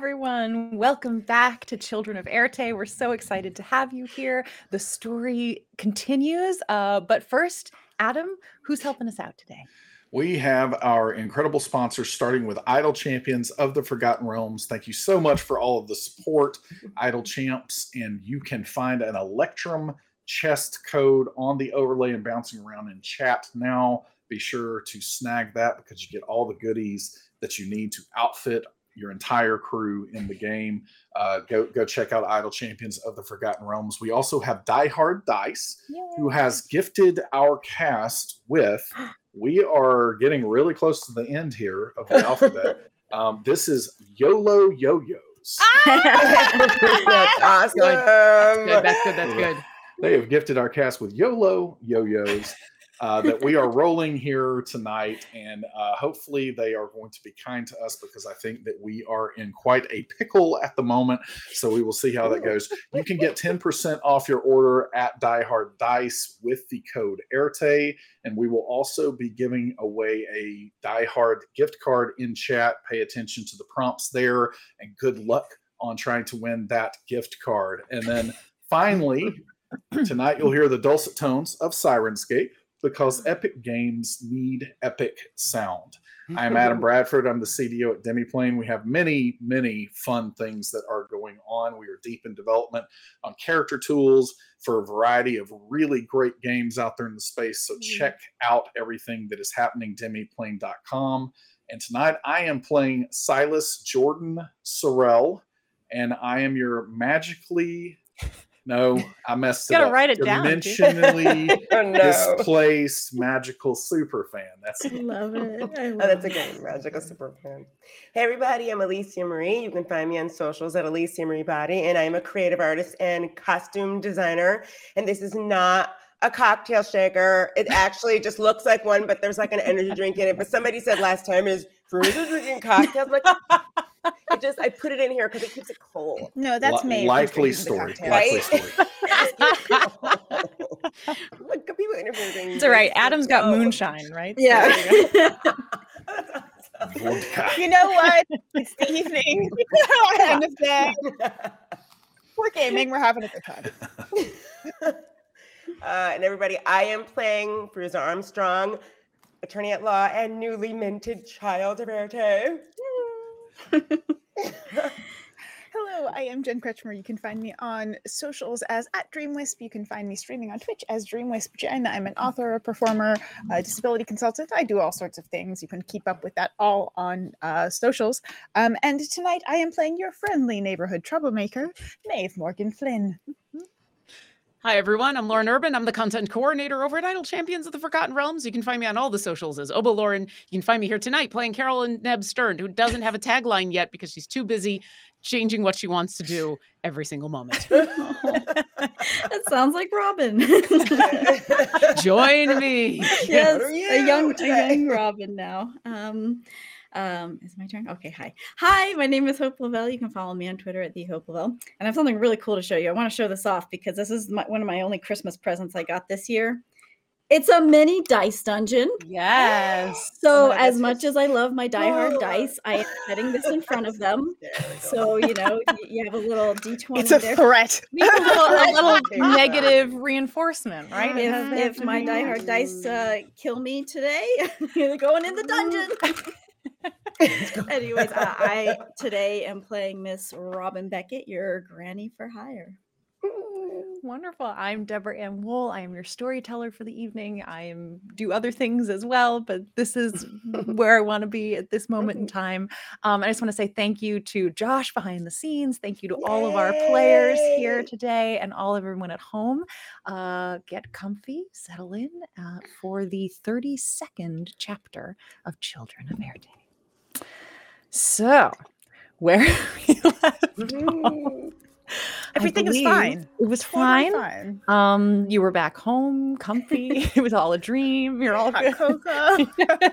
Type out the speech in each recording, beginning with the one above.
everyone. Welcome back to Children of Erte. We're so excited to have you here. The story continues. Uh, but first, Adam, who's helping us out today? We have our incredible sponsors, starting with Idle Champions of the Forgotten Realms. Thank you so much for all of the support, Idle Champs. And you can find an Electrum chest code on the overlay and bouncing around in chat now. Be sure to snag that because you get all the goodies that you need to outfit your entire crew in the game. Uh, go go check out Idle Champions of the Forgotten Realms. We also have Die Hard Dice, who has gifted our cast with. We are getting really close to the end here of the alphabet. Um, this is YOLO Yo-Yos. That's awesome. Good. That's good. That's good. They have gifted our cast with YOLO Yo-Yos. Uh, that we are rolling here tonight, and uh, hopefully they are going to be kind to us because I think that we are in quite a pickle at the moment. So we will see how that goes. You can get 10% off your order at Die Hard Dice with the code AIRTE, and we will also be giving away a Die Hard gift card in chat. Pay attention to the prompts there, and good luck on trying to win that gift card. And then finally, tonight you'll hear the dulcet tones of Syrinscape because epic games need epic sound. Hmm. I am Adam Bradford. I'm the CDO at Demiplane. We have many, many fun things that are going on. We are deep in development on character tools for a variety of really great games out there in the space. So hmm. check out everything that is happening, demiplane.com. And tonight I am playing Silas Jordan Sorrell, and I am your magically no, I messed it Gotta up. write it down. Dimensionally Oh, no. displaced magical super fan. That's Love it. I Oh, that's a good magical super fan. Hey everybody, I'm Alicia Marie. You can find me on socials at Alicia Marie Body, and I'm a creative artist and costume designer. And this is not a cocktail shaker. It actually just looks like one, but there's like an energy drink in it. But somebody said last time is Fruza drinking cocktails. I'm like it just I put it in here because it keeps it cold. No, that's li- me. likely story. Likely Right? story. Look, people interviewing. It's all right. Adam's got moonshine, right? Yeah. you go. Vodka. you know what? It's the evening. End of day. We're gaming. We're having a good time. Uh, and everybody, I am playing Fruza Armstrong, attorney at law and newly minted child of Erte. Hello, I am Jen Kretchmer. You can find me on socials as at DreamWisp. You can find me streaming on Twitch as DreamWisp Jen. I'm an author, a performer, a disability consultant. I do all sorts of things. You can keep up with that all on uh, socials. Um, and tonight I am playing your friendly neighborhood troublemaker, Maeve Morgan Flynn. Hi, everyone. I'm Lauren Urban. I'm the content coordinator over at Idle Champions of the Forgotten Realms. You can find me on all the socials as Oba Lauren. You can find me here tonight playing Carolyn Neb Stern, who doesn't have a tagline yet because she's too busy changing what she wants to do every single moment. that sounds like Robin. Join me. yes, What a young, a young Robin now. Um, um, is it my turn? Okay, hi. Hi, my name is Hope Lavelle. You can follow me on Twitter at the Hope Lavelle. And I have something really cool to show you. I want to show this off because this is my, one of my only Christmas presents I got this year. It's a mini dice dungeon. Yes. So, my as goodness. much as I love my diehard Oh. dice, I am setting this in front of them. There we go. So, you know, you have a little d20 It's a there. threat. a little, a little There you go. negative reinforcement, right? If, if my diehard dice uh, kill me today, they're going in the dungeon. Anyways, uh, I today am playing Miss Robin Beckett, your granny for hire. Wonderful. I'm Deborah Ann Woll. I am your storyteller for the evening. I am do other things as well, but this is where I want to be at this moment in time. Um, I just want to say thank you to Josh behind the scenes. Thank you to all of our players here today and all of everyone at home. Uh, get comfy, settle in uh, for the 32nd chapter of Children of Erte. So, where are we left I Everything is believe fine. It was fine. fine. Um, you were back home, comfy. it was all a dream. You're all Hot good.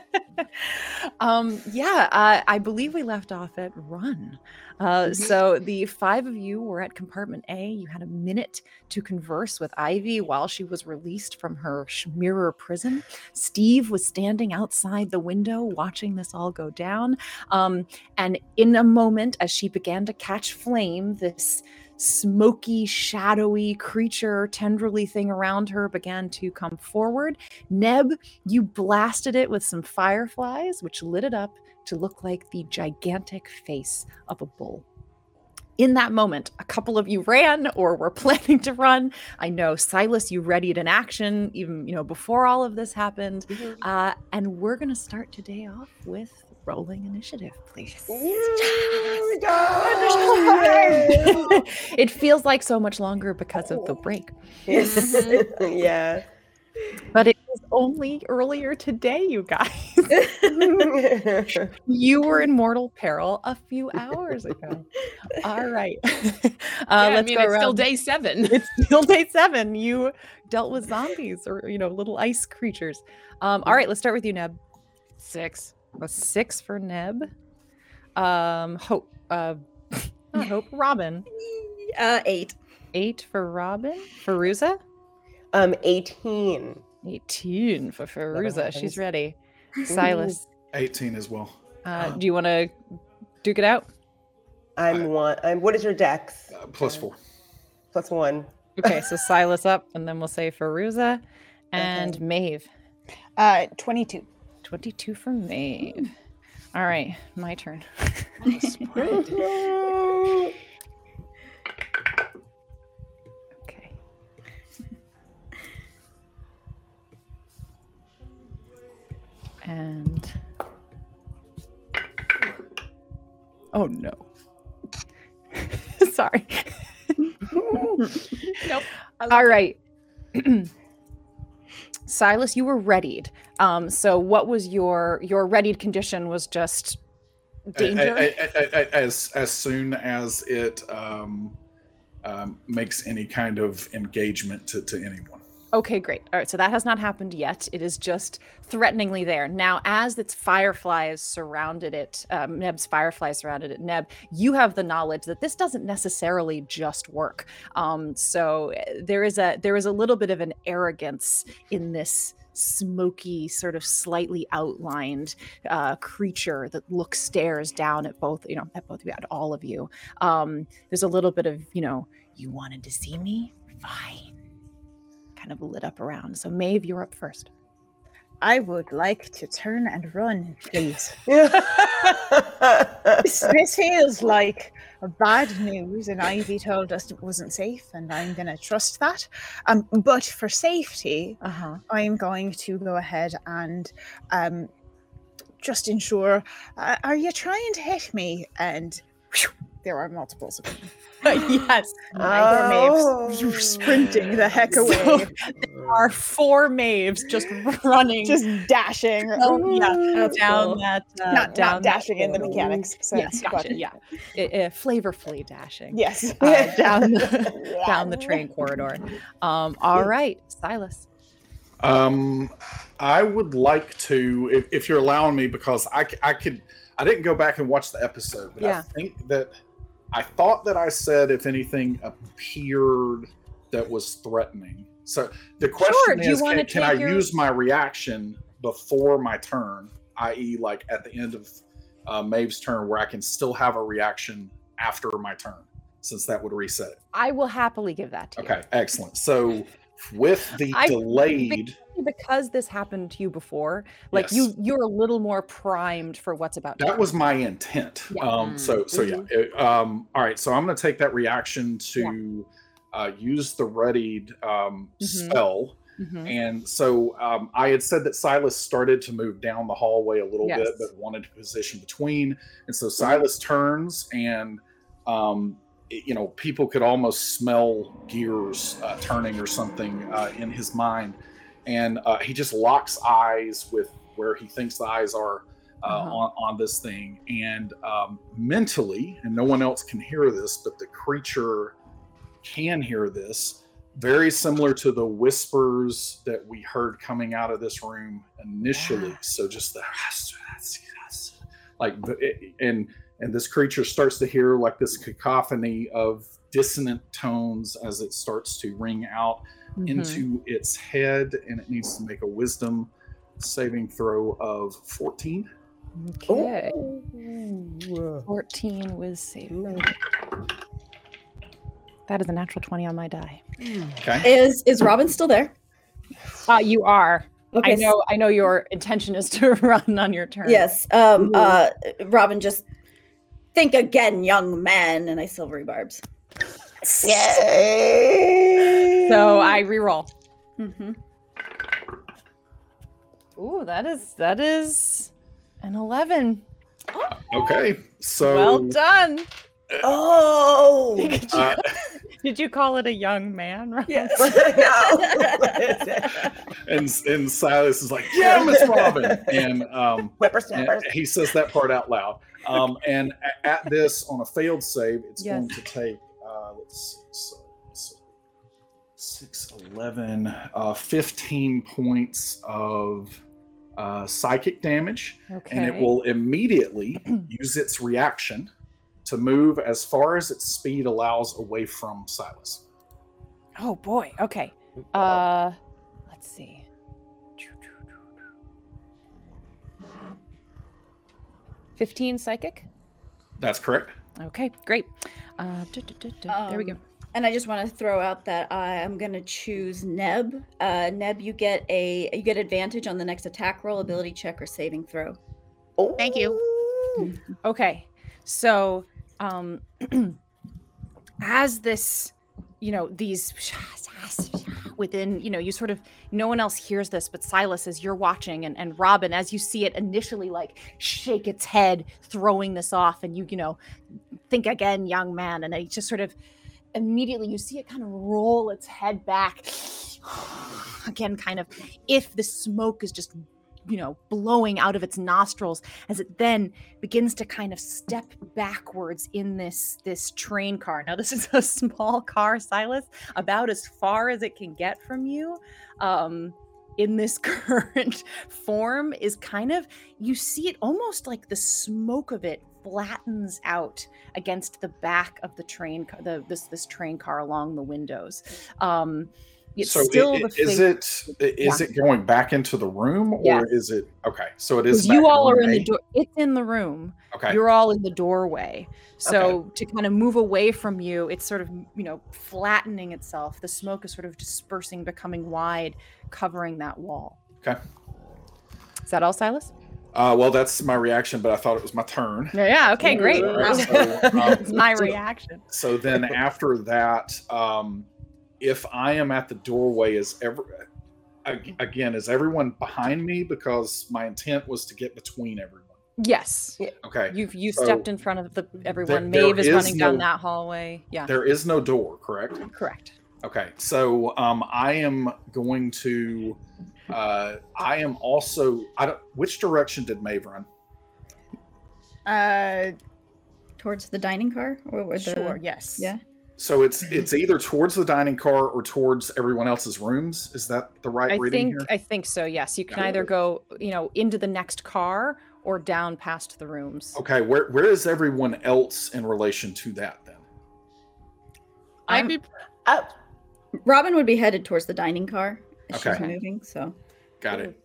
um, yeah, uh, I believe we left off at Run. Uh, so the five of you were at compartment A. You had a minute to converse with Ivy while she was released from her mirror prison. Steve was standing outside the window watching this all go down. Um, and in a moment, as she began to catch flame, this smoky, shadowy creature, tendrily thing around her began to come forward. Neb, you blasted it with some fireflies, which lit it up to look like the gigantic face of a bull. In that moment, a couple of you ran or were planning to run. I know Silas, you readied an action even you know before all of this happened. Uh, and we're gonna start today off with rolling initiative, please. it feels like so much longer because of the break, Yes. yeah. But it was only earlier today, you guys. you were in mortal peril a few hours ago. All right. Uh, yeah, I let's mean, go it's still day seven. It's still day seven. You dealt with zombies or, you know, little ice creatures. Um, all right, let's start with you, Neb. Six. A six for Neb. Um, Hope. Uh, not Hope. Robin. Uh, eight. Eight for Robin. Feruza. Um, 18. 18 for Feruza. She's ready. Silas. 18 as well. Uh, do you want to duke it out? I'm one. I'm. What is your dex? Uh, plus four. Plus one. Okay, so Silas up, and then we'll say Feruza and Okay. Maeve. Uh, 22. 22 for Maeve. All right, my turn. And oh no. Sorry. Nope. All right. Silas, you were readied. Um, so what was your your readied condition was just A- a- danger? a- a- a- as as soon as it um, um, makes any kind of engagement to, to anyone. Okay, great. All right, so that has not happened yet. It is just threateningly there. Now, as its fireflies surrounded it, um, Neb's fireflies surrounded it, Neb, you have the knowledge that this doesn't necessarily just work. Um, so uh, there is a there is a little bit of an arrogance in this smoky, sort of slightly outlined uh, creature that looks stares down at both, you know, at both of you, at all of you. Um, there's a little bit of, you know, you wanted to see me? Fine kind of lit up around. So Maeve, you're up first. I would like to turn and run, please. This, this feels like bad news, and Ivy told us it wasn't safe, and I'm going to trust that. Um, but for safety, Uh-huh. I'm going to go ahead and um, just ensure. Uh, are you trying to hit me? And whew, there are multiples of them. yes. Poor Maeve's Oh. sprinting the heck So- away, There are four Maeves just running just dashing. Oh, yeah. Down cool. that uh, not, down not that dashing in the mechanics. So, Yes, gotcha. but- Yeah, I- I- flavorfully dashing Yes. uh, down the, down the train corridor. Um, all right, Silas. Um, I would like to, if, if you're allowing me, because I, I could, I didn't go back and watch the episode, but Yeah. I think that I thought that I said if anything appeared that was threatening. So the question you is, can, can I your- use my reaction before my turn, i.e., like at the end of uh, Maeve's turn, where I can still have a reaction after my turn, since that would reset it. I will happily give that to you. Okay, excellent. So with the I- delayed, because this happened to you before like you Yes. you're a little more primed for what's about to that happen. was my intent. Yeah. Um, so so yeah. it- um, all right. So I'm going to take that reaction to uh, use the readied um, Mhm. spell. Mhm. And so um, I had said that Silas started to move down the hallway a little bit, but wanted to position between. And so Silas turns, and um, it- you know, people could almost smell gears uh, turning or something uh, in his mind. And uh, he just locks eyes with where he thinks the eyes are uh, Uh-huh. on, on this thing. And um, mentally, and no one else can hear this, but the creature can hear this very similar to the whispers that we heard coming out of this room initially. Yeah. So just the like, and and this creature starts to hear like this cacophony of dissonant tones as it starts to ring out Mhm. into its head, and it needs to make a wisdom saving throw of 14. okay Ooh. 14 was saved that is a natural 20 on my die Okay. Is is Robin still there? uh you are Okay. i s- know i know your intention is to run on your turn Yes. Um. Uh. Robin, just think again, young man, and I silvery barbs. Yay! so i re-roll Mm-hmm. Ooh, that is that is an 11 Okay. So well done Oh. uh, did you call it a young man Rob? yes. no. and and Silas is like, "Yeah, Miss Robin," and um, and Whippersnappers. he says that part out loud. Um, and at this, on a failed save, it's Yes. going to take uh, let's see, so, so 6, 11, uh, 15 points of uh, psychic damage, okay and it will immediately use its reaction to move as far as its speed allows away from Silas. oh boy. Okay. Uh let's see Fifteen psychic. That's correct. Okay, great. Uh, duh, duh, duh, duh. there we go. Um, And I just want to throw out that I am going to choose Neb. Uh, Neb, you get a you get advantage on the next attack roll, ability check, or saving throw. Oh. Thank you. Okay, so um, as this, you know, these within, you know, you sort of no one else hears this, but Silas, as you're watching, and and Robin, as you see it initially like shake its head, throwing this off, and you you know, think again, young man, and it just sort of immediately you see it kind of roll its head back again kind of if the smoke is just you know blowing out of its nostrils as it then begins to kind of step backwards in this this train car. Now this is a small car silas about as far as it can get from you. Um in this current form is kind of you see it almost like the smoke of it flattens out against the back of the train the this this train car along the windows. Um it's so still i- the is face- it is it going back into the room or Yes. is it okay? So it is. you all are in the door it's in the room Okay. you're all in the doorway so to kind of move away from you it's sort of you know flattening itself the smoke is sort of dispersing becoming wide covering that wall Okay. is that all silas Uh, well, that's my reaction, but I thought it was my turn. yeah, yeah okay great right, so, um, my so- reaction So then after that, um, if I am at the doorway, is ever again is everyone behind me because my intent was to get between everyone. yes Okay. you've you So, stepped in front of the everyone there Maeve is is running down that hallway yeah There is no door, correct? correct Okay, so um, I am going to. Uh, I am also. I don't. Which direction did Maeve run? Uh, Towards the dining car, or, or the, sure. Yes. yeah. So it's it's either towards the dining car or towards everyone else's rooms. Is that the right I reading think here? I think so. Yes, you can Yeah. either go, you know, into the next car or down past the rooms. Okay, where where is everyone else in relation to that then? I'd I'm- be Oh, Robin would be headed towards the dining car as she's moving. So Got it.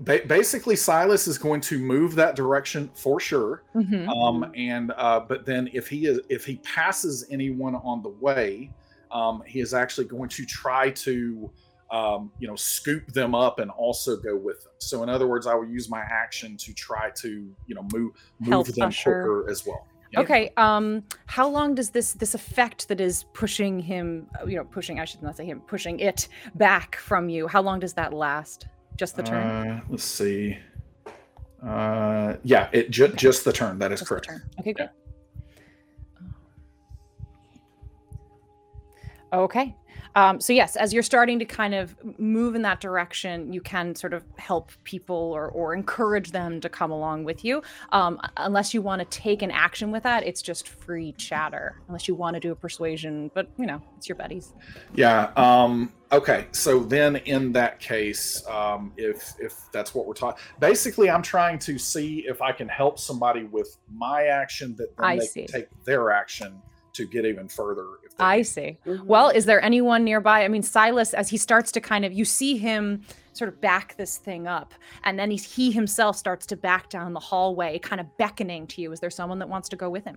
Ba- basically, Silas is going to move that direction for sure. Mhm. Um, and uh, but then if he is if he passes anyone on the way, um, he is actually going to try to um, you know scoop them up and also go with them. So in other words, I will use my action to try to you know move move Help them usher. quicker as well. Yeah. Okay. Um, how long does this this effect that is pushing him, uh, you know, pushing I should not say him, pushing it back from you? How long does that last? Just the turn. Uh, let's see. Uh, yeah, it ju- just the turn. That is Just correct. Okay, Yeah. good. Okay. Um, so yes, as you're starting to kind of move in that direction, you can sort of help people or, or encourage them to come along with you. Um, unless you want to take an action with that, it's just free chatter. Unless you want to do a persuasion, but you know, it's your buddies. Yeah. Um, okay. So then, in that case, um, if if that's what we're talking, basically, I'm trying to see if I can help somebody with my action that then I they see. can take their action to get even further. If I need. see. Mhm. Well, is there anyone nearby? I mean, Silas, as he starts to kind of, you see him sort of back this thing up, and then he's, he himself starts to back down the hallway, kind of beckoning to you. Is there someone that wants to go with him?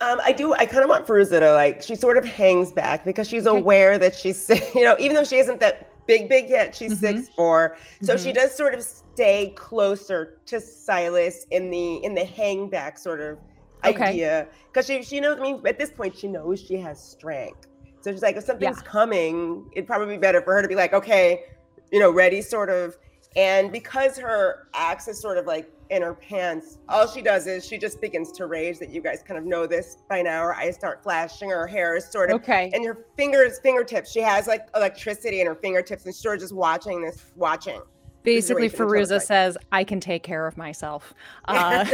Um, I do. I kind of want Feruza to like. She sort of hangs back because she's Okay. aware that she's, you know, even though she isn't that big, big yet, she's Mhm. six four. So she Mhm. does sort of stay closer to Silas in the in the hang back sort of Okay. idea because she she knows. I mean, at this point, she knows she has strength. So she's like, if something's Yeah. coming, it'd probably be better for her to be like, okay, you know, ready, sort of. And because her axe is sort of like in her pants, all she does is she just begins to rage. That you guys kind of know this by now. Her eyes start flashing. Her hair is sort of, Okay. and her fingers, fingertips. She has like electricity in her fingertips, and she's sort of just watching this, watching. Basically, situation Feruza says, I can take care of myself. Uh,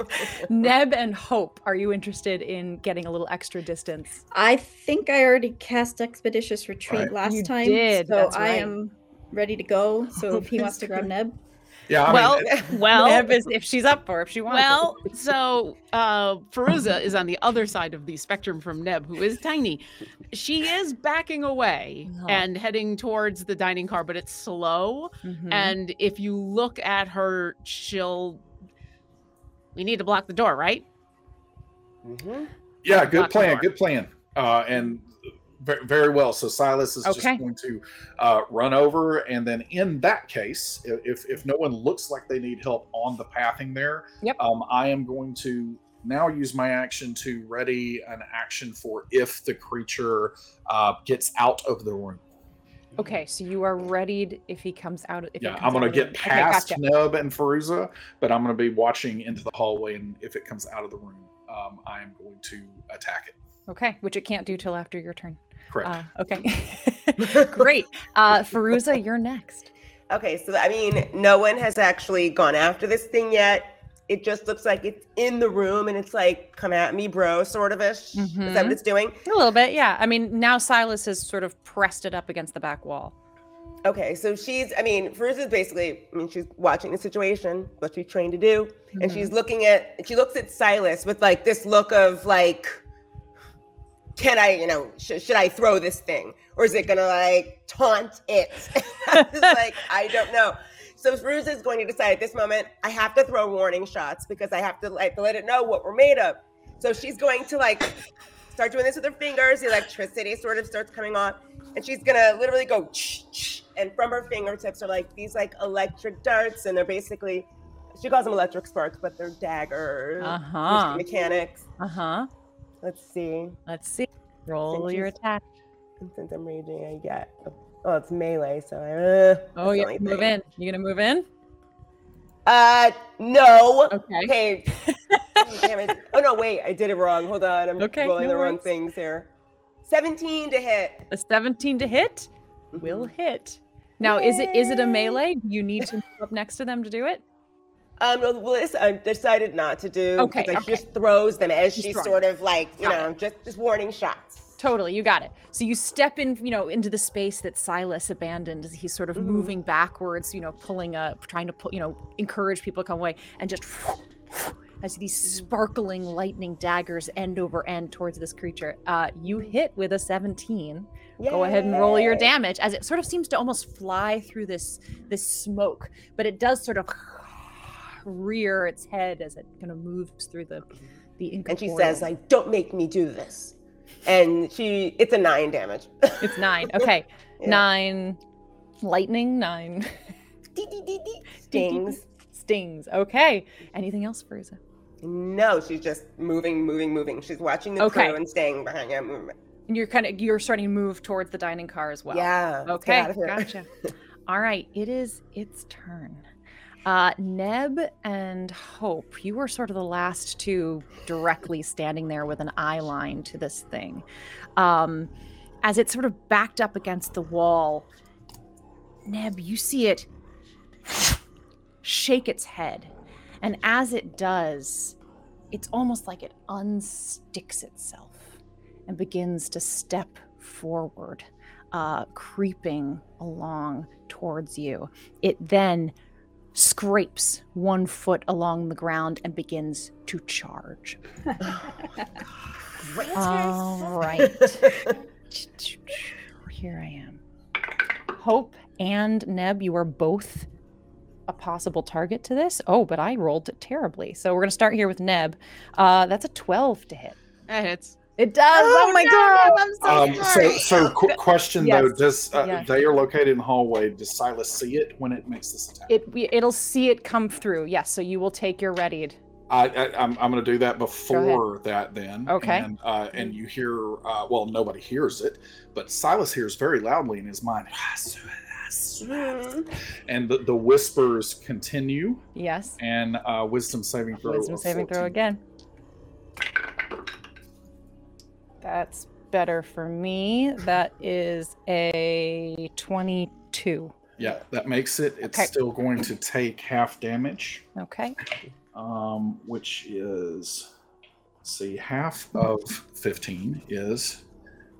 Neb and Hope, are you interested in getting a little extra distance? I think I already cast Expeditious Retreat Right. last You time. did, So that's I right. am ready to go. So if he wants to grab Neb. Yeah. I well, mean, well, Neb is if she's up for, if she wants. Well, so uh, Feruza is on the other side of the spectrum from Neb, who is tiny. She is backing away Uh-huh. and heading towards the dining car, but it's slow. Mhm. And if you look at her, she'll. We need to block the door, right? Mhm. yeah. Good plan. Good plan. Uh, and ve- very well. So Silas is Okay. just going to uh, run over, and then in that case, if if no one looks like they need help on the pathing there, Yep. um, I am going to now use my action to ready an action for if the creature uh, gets out of the room. Okay, so you are readied if he comes out. If Yeah, comes I'm of the get room. Okay, past gotcha. Nub and Feruza, but I'm gonna be watching into the hallway, and if it comes out of the room, um, I am going to attack it. Okay, which it can't do till after your turn. Correct. Uh, okay, great. Uh, Feruza, you're next. Okay, so I mean, no one has actually gone after this thing yet. It just looks like it's in the room, and it's like, "Come at me, bro," sort of ish. Is that what it's doing? A little bit, yeah. I mean, now Silas has sort of pressed it up against the back wall. Okay, so she's, I mean, Feruza is basically, I mean, she's watching the situation, what she's trained to do, and she's looking at, she looks at Silas with like this look of like, can I, you know, sh- should I throw this thing, or is it gonna like taunt it? like I don't know. So Feruza is going to decide at this moment, I have to throw warning shots because I have to like to let it know what we're made of. So she's going to like start doing this with her fingers. The electricity sort of starts coming on, and she's gonna literally go, and from her fingertips are like these like electric darts, and they're basically she calls them electric sparks, but they're daggers. Uh-huh. Mechanics. Uh huh. Let's see. Let's see. Roll your attack. And since I'm raging, I get. Oh, it's melee, so I. Uh, Oh, yeah. Move in. You gonna move in? Uh, no. Okay. Okay. Oh, damn it. Oh no, wait, I did it wrong. Hold on, I'm Okay, rolling no the wrong things here. 17 to hit. A 17 to hit will hit. Now, is it is it a melee? Do you need to move up next to them to do it? Um, no, well, I decided not to do. Okay, because I okay. just throws them as Just she's sort of like, you Got know, just just warning shots. Totally, you got it. So you step in, you know, into the space that Silas abandoned as he's sort of Mhm. moving backwards, you know, pulling up, trying to pull, you know, encourage people to come away, and just as these sparkling lightning daggers end over end towards this creature. Uh, you hit with a 17, go ahead and roll your damage as it sort of seems to almost fly through this this smoke but it does sort of rear its head as it kind of moves through the the And she says, like, don't make me do this. And she, it's a nine damage. it's nine okay Yeah. nine lightning nine Dee, dee, dee, dee. Stings. stings okay anything else Fruza? No, she's just moving, moving, moving. She's watching the Okay. crew and staying behind him. Movement. and you're kind of you're starting to move towards the dining car as well yeah. Okay, out of here. gotcha. All right, it is its turn. Uh, Neb and Hope, you were sort of the last two directly standing there with an eye line to this thing. Um, as it sort of backed up against the wall, Neb, you see it shake its head. And as it does, it's almost like it unsticks itself and begins to step forward uh, creeping along towards you. It then scrapes one foot along the ground and begins to charge. All right. Here I am. Hope and Neb, you are both a possible target to this. Oh, but I rolled terribly. So we're going to start here with Neb. Uh, that's a 12 to hit. That hits. It does. Oh, my god. I'm so Um, so, sorry. so qu- question though: Does uh, yes. they are located in the hallway? Does Silas see it when it makes this attack? It it'll see it come through. Yes, so you will take your readied. I, I, I'm, I'm going to do that before that then. Okay. And, uh, and you hear, uh, well, nobody hears it, but Silas hears very loudly in his mind. And the, the whispers continue. Yes. And uh, wisdom saving throw. Wisdom of saving throw again. That's better for me. That is a 22. Yeah, that makes it. It's Okay. still going to take half damage, Okay. um, which is, let's see, half of 15 is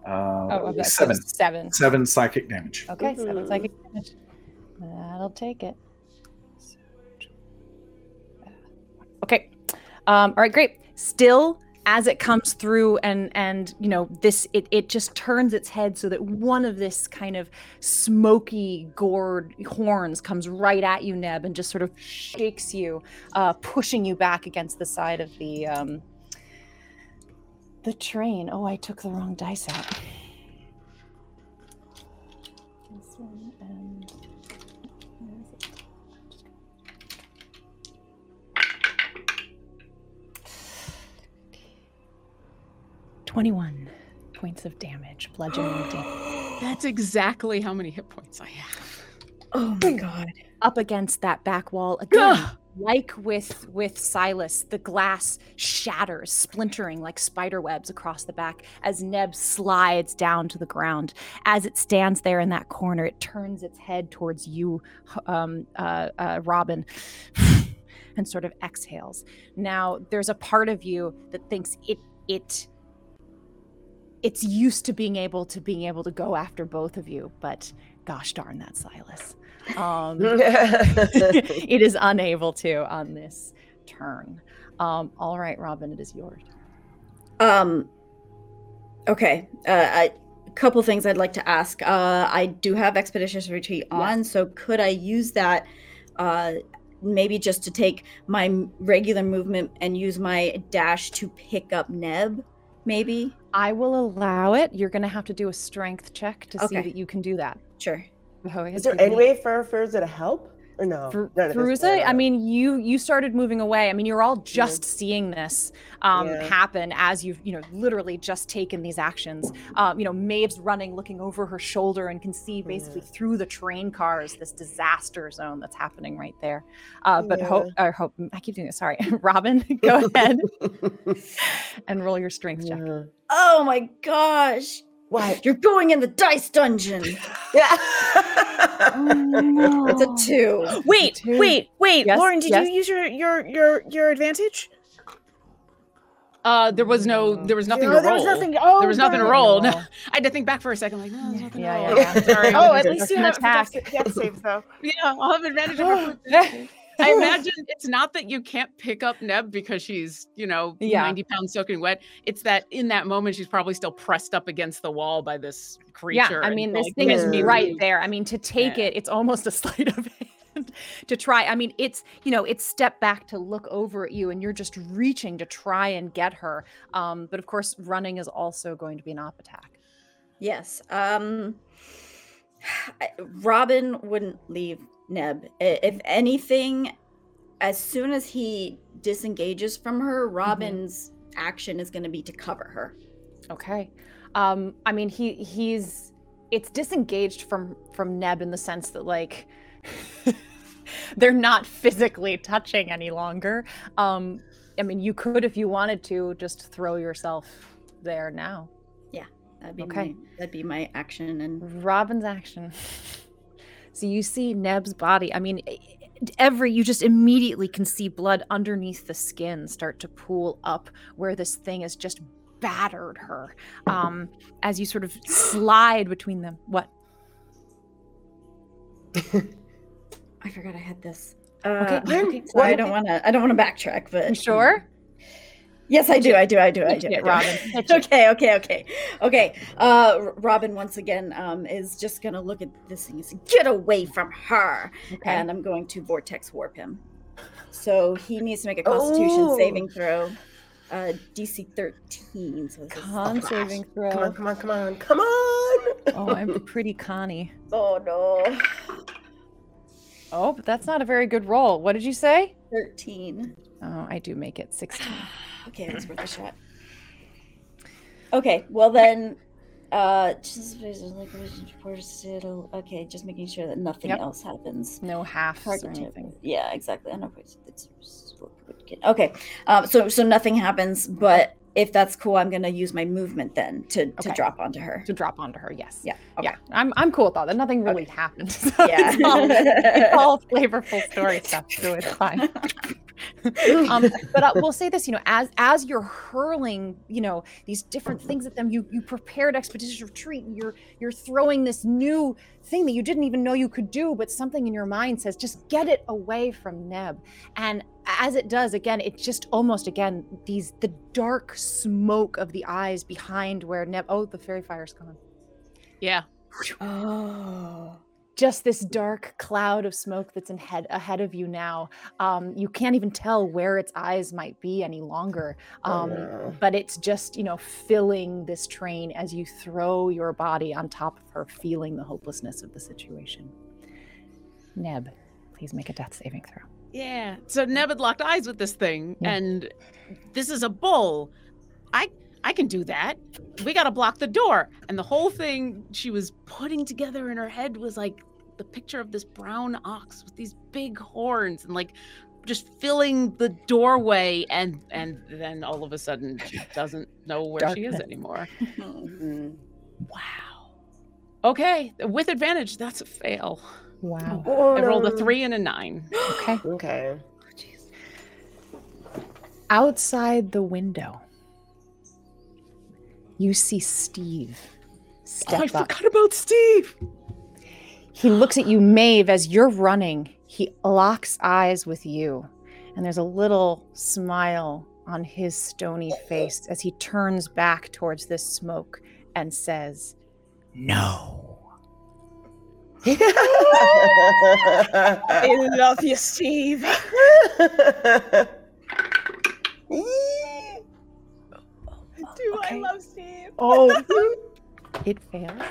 uh, Oh, okay. so seven. Seven. Seven psychic damage. Okay, seven psychic damage. That'll take it. Okay. Um, all right, great. Still, as it comes through and and you know this it, it just turns its head so that one of this kind of smoky gourd horns comes right at you neb and just sort of shakes you uh, pushing you back against the side of the um, the train. Oh i took the wrong dice out 21 points of damage, bludgeoning damage. That's exactly how many hit points I have. Oh my god. Up against that back wall again. Like with with Silas, the glass shatters, splintering like spider webs across the back as Neb slides down to the ground. As it stands there in that corner, it turns its head towards you, um, uh, uh, Robin, and sort of exhales. Now, there's a part of you that thinks it it it's used to being able to being able to go after both of you, but gosh darn that Silas. Um, it is unable to on this turn. Um, all right, Robin, it is yours. Um. Okay. Uh, I, a couple things I'd like to ask. Uh, I do have expeditious retreat on, so could I use that? Uh, maybe just to take my regular movement and use my dash to pick up Neb. Maybe. I will allow it. You're going to have to do a strength check to see that you can do that. Sure. Oh, Is there any way for Furza to help? Or no? At Feruza, I mean, you you started moving away. I mean, you're all just seeing this um, Yeah. happen as you've you know literally just taken these actions. Um, you know, Maeve's running, looking over her shoulder, and can see basically through the train cars this disaster zone that's happening right there. Uh, but hope, or hope, I keep doing it. Sorry, Robin, go ahead and roll your strength check. Yeah. Oh my gosh! What? You're going in the dice dungeon. Yeah. It's a two. Wait, Two. wait, wait, Yes, Lauren, did yes. you use your your your your advantage? Uh, there was no, there was nothing oh, to there roll. was nothing. Oh, there was nothing to roll. Roll. I had to think back for a second. Like, no, there's nothing Yeah, to roll. yeah, yeah. Sorry. Oh, at least you an have attack. death, death saves though. yeah, I'll have advantage over. I imagine it's not that you can't pick up Neb because she's, you know, Yeah. 90 pounds soaking wet. It's that in that moment she's probably still pressed up against the wall by this creature. Yeah, I mean, so, this like, thing is makes me right there. I mean, to take Yeah. it, it's almost a sleight of hand to try. I mean, it's you know, it's step back to look over at you, and you're just reaching to try and get her. Um, but of course, running is also going to be an op attack. Yes. Um Robin wouldn't leave Neb. If anything, as soon as he disengages from her, Robin's action is going to be to cover her. Okay. Um, I mean, he he's it's disengaged from from Neb in the sense that like they're not physically touching any longer. Um, I mean, you could if you wanted to just throw yourself there now. Yeah, that'd be Okay. my, that'd be my action and Robin's action. So you see Neb's body. I mean, every you just immediately can see blood underneath the skin start to pool up where this thing has just battered her. Um, as you sort of slide between them. What? I forgot I had this. Uh, Okay, okay, okay, I don't want to. I don't want to backtrack, but You sure? Yes, I do. I do. I do. I do. it, I do. Robin, pitch okay. Okay. Okay. Okay. Uh, Robin once again um is just gonna look at this thing and say, "Get away from her!" Okay. And I'm going to vortex warp him. So he needs to make a Constitution Oh. saving throw. Uh, DC 13. So Con saving throw. Come on, come on, come on, come on. Oh, I'm pretty Connie. Oh no. Oh, but that's not a very good roll. What did you say? 13. Oh, I do make it 16. Okay, was worth a shot. Okay, well then, uh, just okay, just making sure that nothing Yep. else happens. No half or anything. Yeah, exactly. I know. it's- it's- Okay, um, so so nothing happens, but if that's cool, I'm gonna use my movement then to to Okay. drop onto her. To drop onto her, yes. Yeah. Okay. Yeah, I'm I'm cool with all that. Nothing really happened. So Yeah. it's, all, it's all flavorful story stuff, so it's fine. um, but uh, we'll say this, you know, as as you're hurling, you know, these different things at them, you you prepared expeditious retreat, and you're you're throwing this new thing that you didn't even know you could do, but something in your mind says, just get it away from Neb. And as it does, again, it just almost again these the dark smoke of the eyes behind where Neb. Oh, the fairy fire's gone. Yeah. Oh. Just this dark cloud of smoke that's in head ahead of you now. Um, you can't even tell where its eyes might be any longer. Oh, Um, no. But it's just, you know, filling this train as you throw your body on top of her, feeling the hopelessness of the situation. Neb, please make a death saving throw. Yeah. So Neb had locked eyes with this thing, Yeah. and this is a bull. I I can do that. We gotta block the door. And the whole thing she was putting together in her head was like the picture of this brown ox with these big horns and like just filling the doorway and and then all of a sudden she doesn't know where she is Darkness. anymore. Mhm. Wow. Okay, with advantage, that's a fail. Wow. I rolled a 3 and a nine. Okay. Okay. Outside the window, you see Steve step Oh, I up. forgot about Steve. He looks at you, Maeve, as you're running. He locks eyes with you, and there's a little smile on his stony face as he turns back towards this smoke and says, No. I love you, Steve. Do I love Steve? Oh, it fails.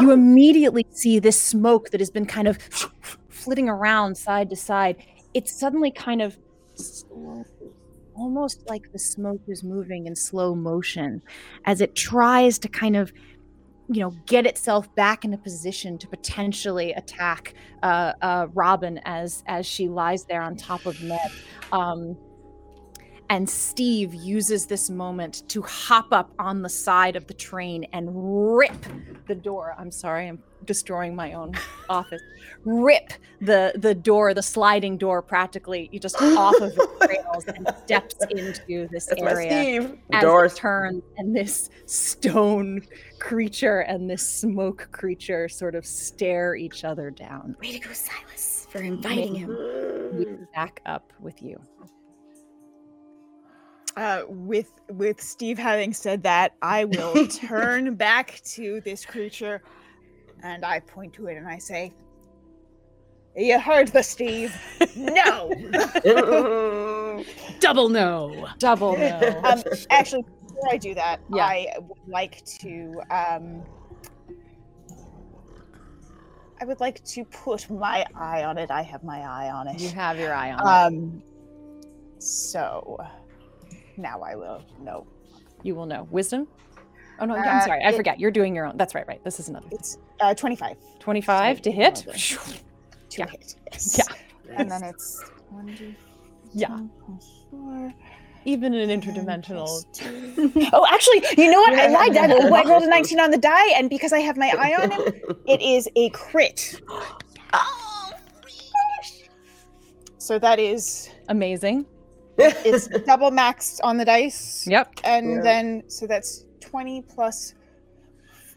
You immediately see this smoke that has been kind of flitting around side to side. It's suddenly kind of almost like the smoke is moving in slow motion as it tries to kind of, you know, get itself back into position to potentially attack uh, uh, Robin as as she lies there on top of Ned. Um, and Steve uses this moment to hop up on the side of the train and rip the door. I'm sorry, I'm destroying my own office. Rip the the door, the sliding door, practically you just off of the rails and steps into this That's area Steve. as Doors. it turns, and this stone creature and this smoke creature sort of stare each other down. Way to go, Silas, for inviting him. Back up with you. Uh, with with Steve having said that, I will turn back to this creature, and I point to it and I say, "You heard the Steve? No." Double no. Double no. um, actually, before I do that, Yeah. I would like to. Um, I would like to put my eye on it. I have my eye on it. you have your eye on it. Um, so now I will know. You will know. Wisdom? Oh no, Uh, I'm sorry. I it- forget. You're doing your own. That's right, right. This is another. It's uh, 25 25 to hit? to Yeah. hit. Yes. Yeah. And then it's 1d4 Yeah. plus four, Even an interdimensional. oh, actually, you know what? I lied. I I rolled a 19 on the die, and because I have my eye on him, it is a crit. oh, So that is Amazing. It's double maxed on the dice. Yep. And Yeah. then so that's 20 plus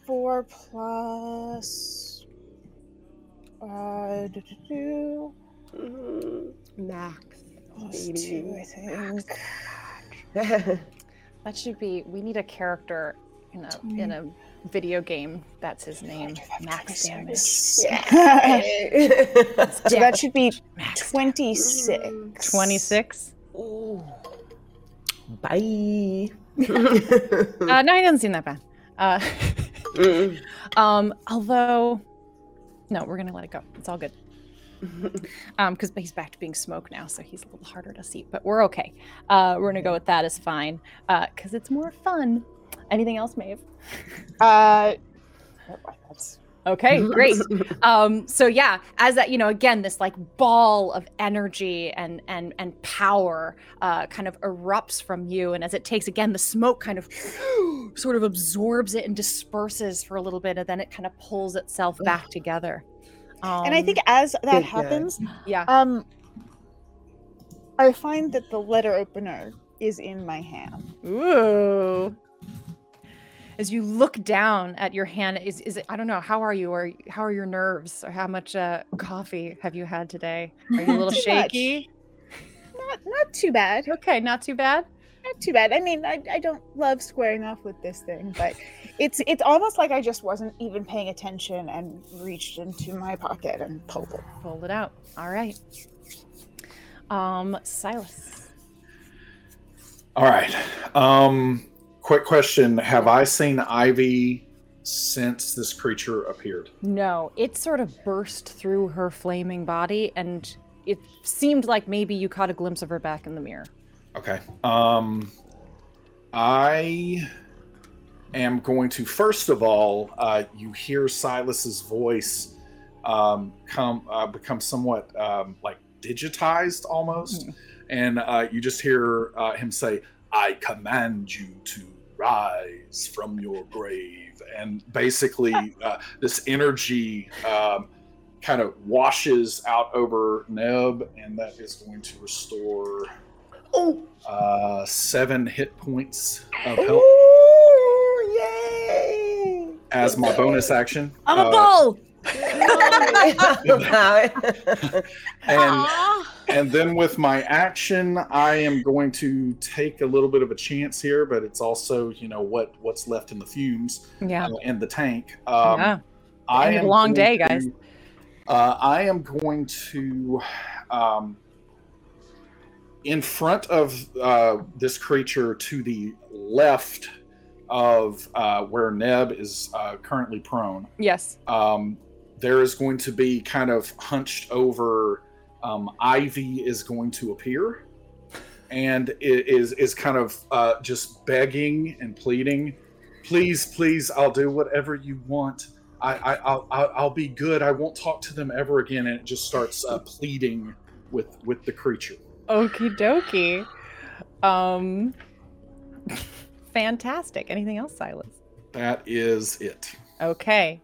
4 plus uh do, do, do, Max. plus Baby. 2 I think. That should be. We need a character in a in a video game. That's his name. Max damage. so Yeah. that should be 26. 26. Ooh. Bye. Uh, no, he doesn't seem that bad. Uh, um, although, no, we're gonna let it go. It's all good. Um, because he's back to being smoke now, so he's a little harder to see. But we're okay. Uh, we're gonna go with that as fine. Uh, because it's more fun. Anything else, Maeve? Uh that's Okay, great. um, so yeah, as that, you know, again, this like ball of energy and and and power uh, kind of erupts from you, and as it takes again, the smoke kind of sort of absorbs it and disperses for a little bit, and then it kind of pulls itself back together. Um, and I think as that Good guy. happens, yeah, um I find that the letter opener is in my hand. ooh. As you look down at your hand, is is it? I don't know. How are you? Or how are your nerves? Or how much uh, coffee have you had today? Are you a little Too much. shaky? Not not too bad. Okay, not too bad. Not too bad. I mean, I, I don't love squaring off with this thing, but it's it's almost like I just wasn't even paying attention and reached into my pocket and pulled it. Pulled it out. All right. Um, Silas. All right. Um, quick question: Have I seen Ivy since this creature appeared? No, it sort of burst through her flaming body, and it seemed like maybe you caught a glimpse of her back in the mirror. Okay. Um, I am going to first of all, uh, you hear Silas's voice um, come uh, become somewhat um, like digitized almost, and uh, you just hear uh, him say, "I command you to rise from your grave," and basically uh, this energy. Um, kind of washes out over Neb, and that is going to restore Oh. uh, seven hit points of health Ooh, yay! as my bonus action. I'm a Uh. and and then with my action, I am going to take a little bit of a chance here, but it's also you know what what's left in the fumes Yeah. uh, in the tank. Um, yeah. I am a long day, guys. to- Uh, I am going to, um, in front of uh, this creature to the left of uh, where Neb is uh, currently prone. Yes. Um, there is going to be kind of hunched over. Um, Ivy is going to appear, and it is is kind of uh, just begging and pleading, "Please, please, I'll do whatever you want. I, I I'll, I'll I'll be good. I won't talk to them ever again." And it just starts uh, pleading with with the creature. Okie dokie. Um, fantastic. Anything else, Silas? That is it. Okay.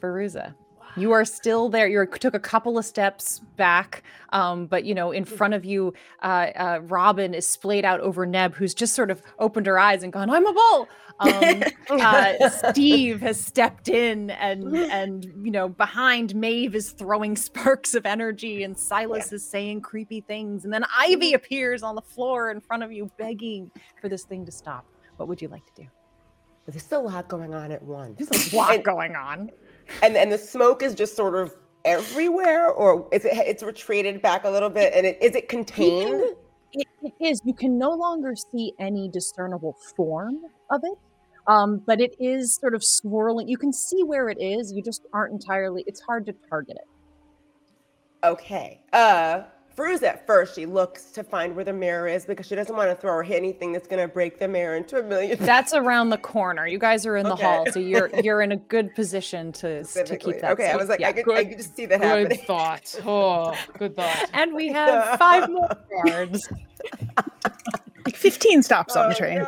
Feruza. You are still there. You took a couple of steps back, um, but you know, in front of you, uh, uh, Robin is splayed out over Neb, who's just sort of opened her eyes and gone, "I'm a bull." Um, uh, Steve has stepped in, and and you know, behind Maeve is throwing sparks of energy, and Silas is saying creepy things, and then Ivy appears on the floor in front of you, begging for this thing to stop. What would you like to do? There's still a lot going on at once. There's a lot And- going on. And and the smoke is just sort of everywhere, or is it? It's retreated back a little bit, and it is it contained? It, it is. You can no longer see any discernible form of it, um, but it is sort of swirling. You can see where it is. You just aren't entirely. It's hard to target it. Okay. Uh, Fruze at first she looks to find where the mirror is because she doesn't want to throw or hit anything that's gonna break the mirror into a million. That's around the corner. You guys are in the hall, so you're you're in a good position to to keep that. okay, I was like, Yeah. I could, I Good- could just see that Good happening. thought. Oh, good thought. And we have five more cards. Like 15 stops on the Oh, train.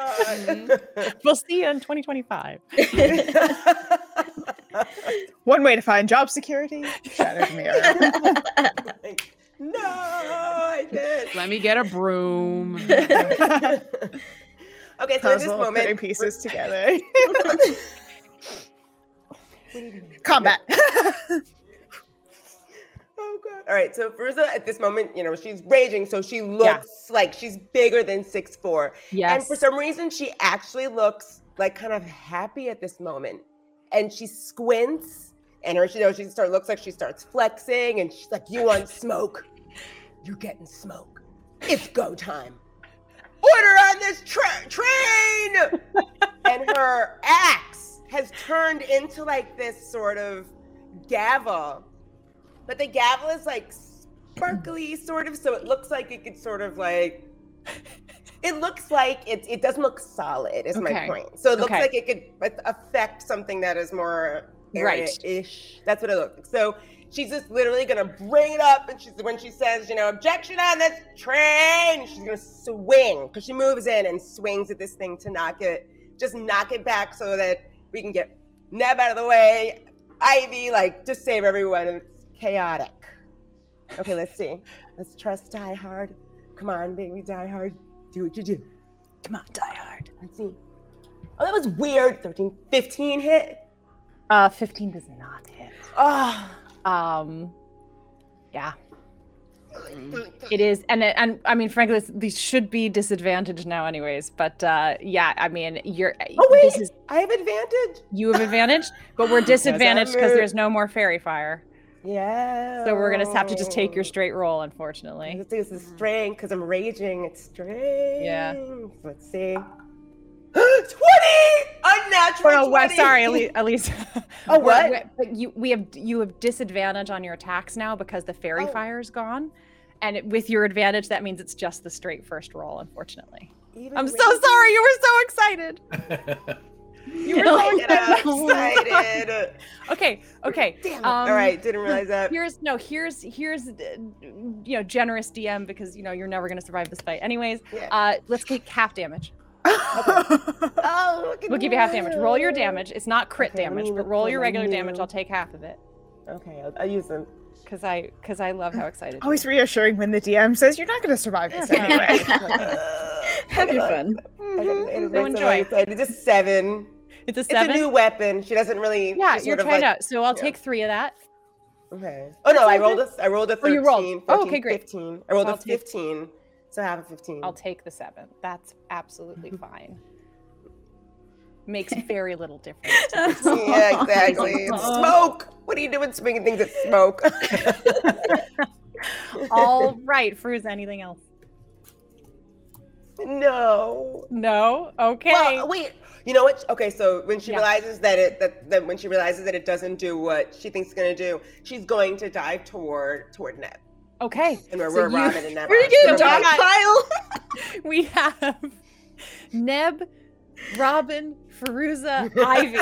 God. We'll see you in 2025. One way to find job security, shattered mirror. Like, no, I did. Let me get a broom. okay, so at this moment, putting pieces together. Combat. Oh god. All right, so Fruza at this moment, you know, she's raging, so she looks like she's bigger than six four. Yes. And for some reason, she actually looks like kind of happy at this moment. And she squints, and her, you know, she start looks like she starts flexing, and she's like, "You want smoke? You're getting smoke. It's go time. Order on this tra- train!" and her axe has turned into like this sort of gavel, but the gavel is like sparkly, sort of, so it looks like it could sort of like it looks like it, it doesn't look solid is my point so it looks Okay. like it could affect something that is more Right. ish that's what it looks like so she's just literally gonna bring it up and she's when she says you know objection on this train she's gonna swing because she moves in and swings at this thing to knock it just knock it back so that we can get neb out of the way ivy like just save everyone it's chaotic okay let's see let's trust die hard come on baby die hard do what you do Come on, die hard. Let's see. Oh, that was weird. 13, 15 hit. Uh, 15 does not hit. Oh, Um, yeah, it is, and it- and I mean, frankly, this, these should be disadvantaged now, anyways. But uh, yeah, I mean, you're. oh wait, This is, I have advantage. you have advantage, but we're disadvantaged because there's no more fairy fire. Yeah. So we're gonna have to just take your straight roll, unfortunately. This is strength because I'm raging. It's strength. Yeah. Let's see. 20! Unnatural. Oh, no, well, 20. sorry, Elise. Elise. Oh, We're- what? we're- But you, we have you have disadvantage on your attacks now because the fairy Oh. fire's gone, and it, with your advantage, that means it's just the straight first roll. Unfortunately, Even I'm so raging? sorry. You were so excited. You were so Get I'm excited. excited. okay, okay. Damn it. Um, All right, didn't realize that. Here's no. Here's here's uh, you know generous DM because you know you're never gonna survive this fight. Anyways, Yeah. uh, let's take half damage. Oh, look We'll give you half damage. Roll your damage. It's not crit Okay, damage, but roll your my regular damage. I'll take half of it Okay, I'll, I'll use them. because I because I love how excited. you Always reassuring when the DM says you're not going to survive this Yeah, anyway. Have your fun. Mm-hmm. So enjoy. It's a seven. It's a seven. It's a new weapon. She doesn't really. yeah, you're trying like, out. So I'll yeah. take three of that. Okay. Oh no, I rolled a I rolled a Oh, you rolled. Oh, okay, great. 15. I rolled So a I'll take- 15. So have a 15. I'll take the seven. That's absolutely fine. Makes very little difference. yeah, exactly. It's smoke. What are you doing swinging things at smoke? All right, Fruz. Anything else? no. No. Okay. Well, uh, wait. You know what? Okay, so when she Yeah. realizes that it that, that when she realizes that it doesn't do what she thinks it's gonna do, she's going to dive toward toward Neb. Okay. And where So we're Robin and Neb. Where are. you getting So we dog pile? we have Neb, Robin, Feruza, Ivy,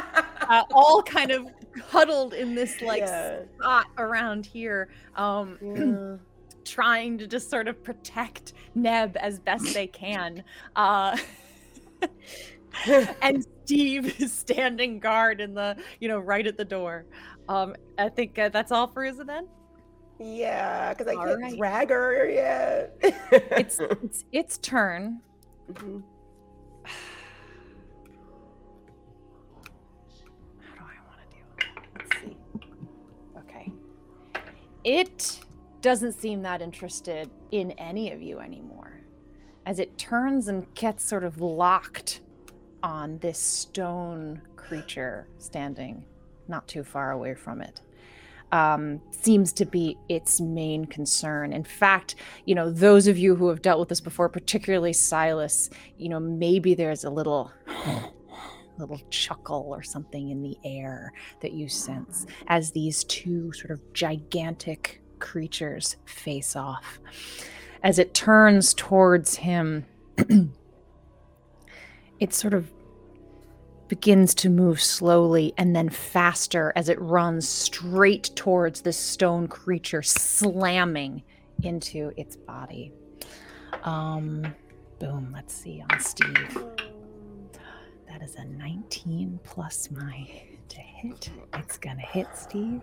uh, all kind of huddled in this like Yeah. spot around here, um, Yeah. trying to just sort of protect Neb as best they can. Uh, and Steve is standing guard in the, you know, right at the door. Um, I think uh, that's all for Uza then. Yeah, because I All can't right. drag her yet. It's it's its turn. Mhm. How do I want to do it? Let's see. Okay. It doesn't seem that interested in any of you anymore. As it turns and gets sort of locked on this stone creature standing not too far away from it. Um, seems to be its main concern. In fact, you know, those of you who have dealt with this before, particularly Silas, you know, maybe there's a little little chuckle or something in the air that you sense as these two sort of gigantic creatures face off. As it turns towards him, it sort of begins to move slowly and then faster as it runs straight towards this stone creature, slamming into its body. Um, boom, let's see on Steve. That is a 19 plus my to hit. It's gonna hit Steve.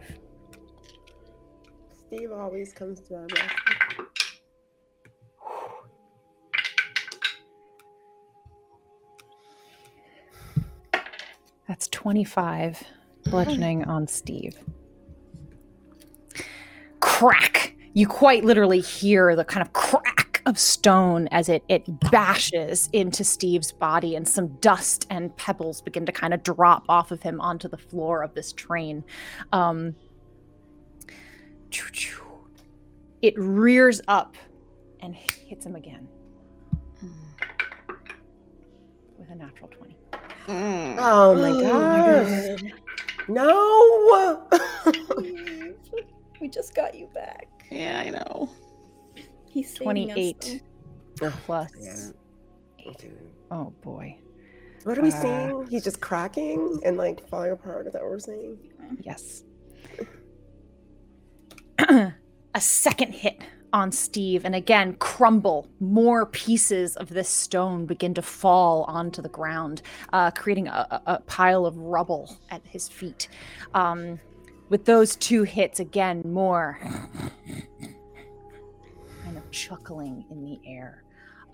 Steve always comes to our rescue. That's 25 bludgeoning on Steve. Crack! You quite literally hear the kind of crack of stone as it, it bashes into Steve's body, and some dust and pebbles begin to kind of drop off of him onto the floor of this train. Um, it rears up and hits him again with a natural 20. Mm. Oh my Oh god. my No. we just got you back. Yeah, I know. He's saving us, 28 plus. Yeah. Oh boy. What are we Uh, seeing? He's just cracking and like falling apart. Is that what we're seeing? Yes. a second hit on Steve, and again, crumble. More pieces of this stone begin to fall onto the ground, uh, creating a, a- pile of rubble at his feet. Um, with those two hits, again, more kind of chuckling in the air.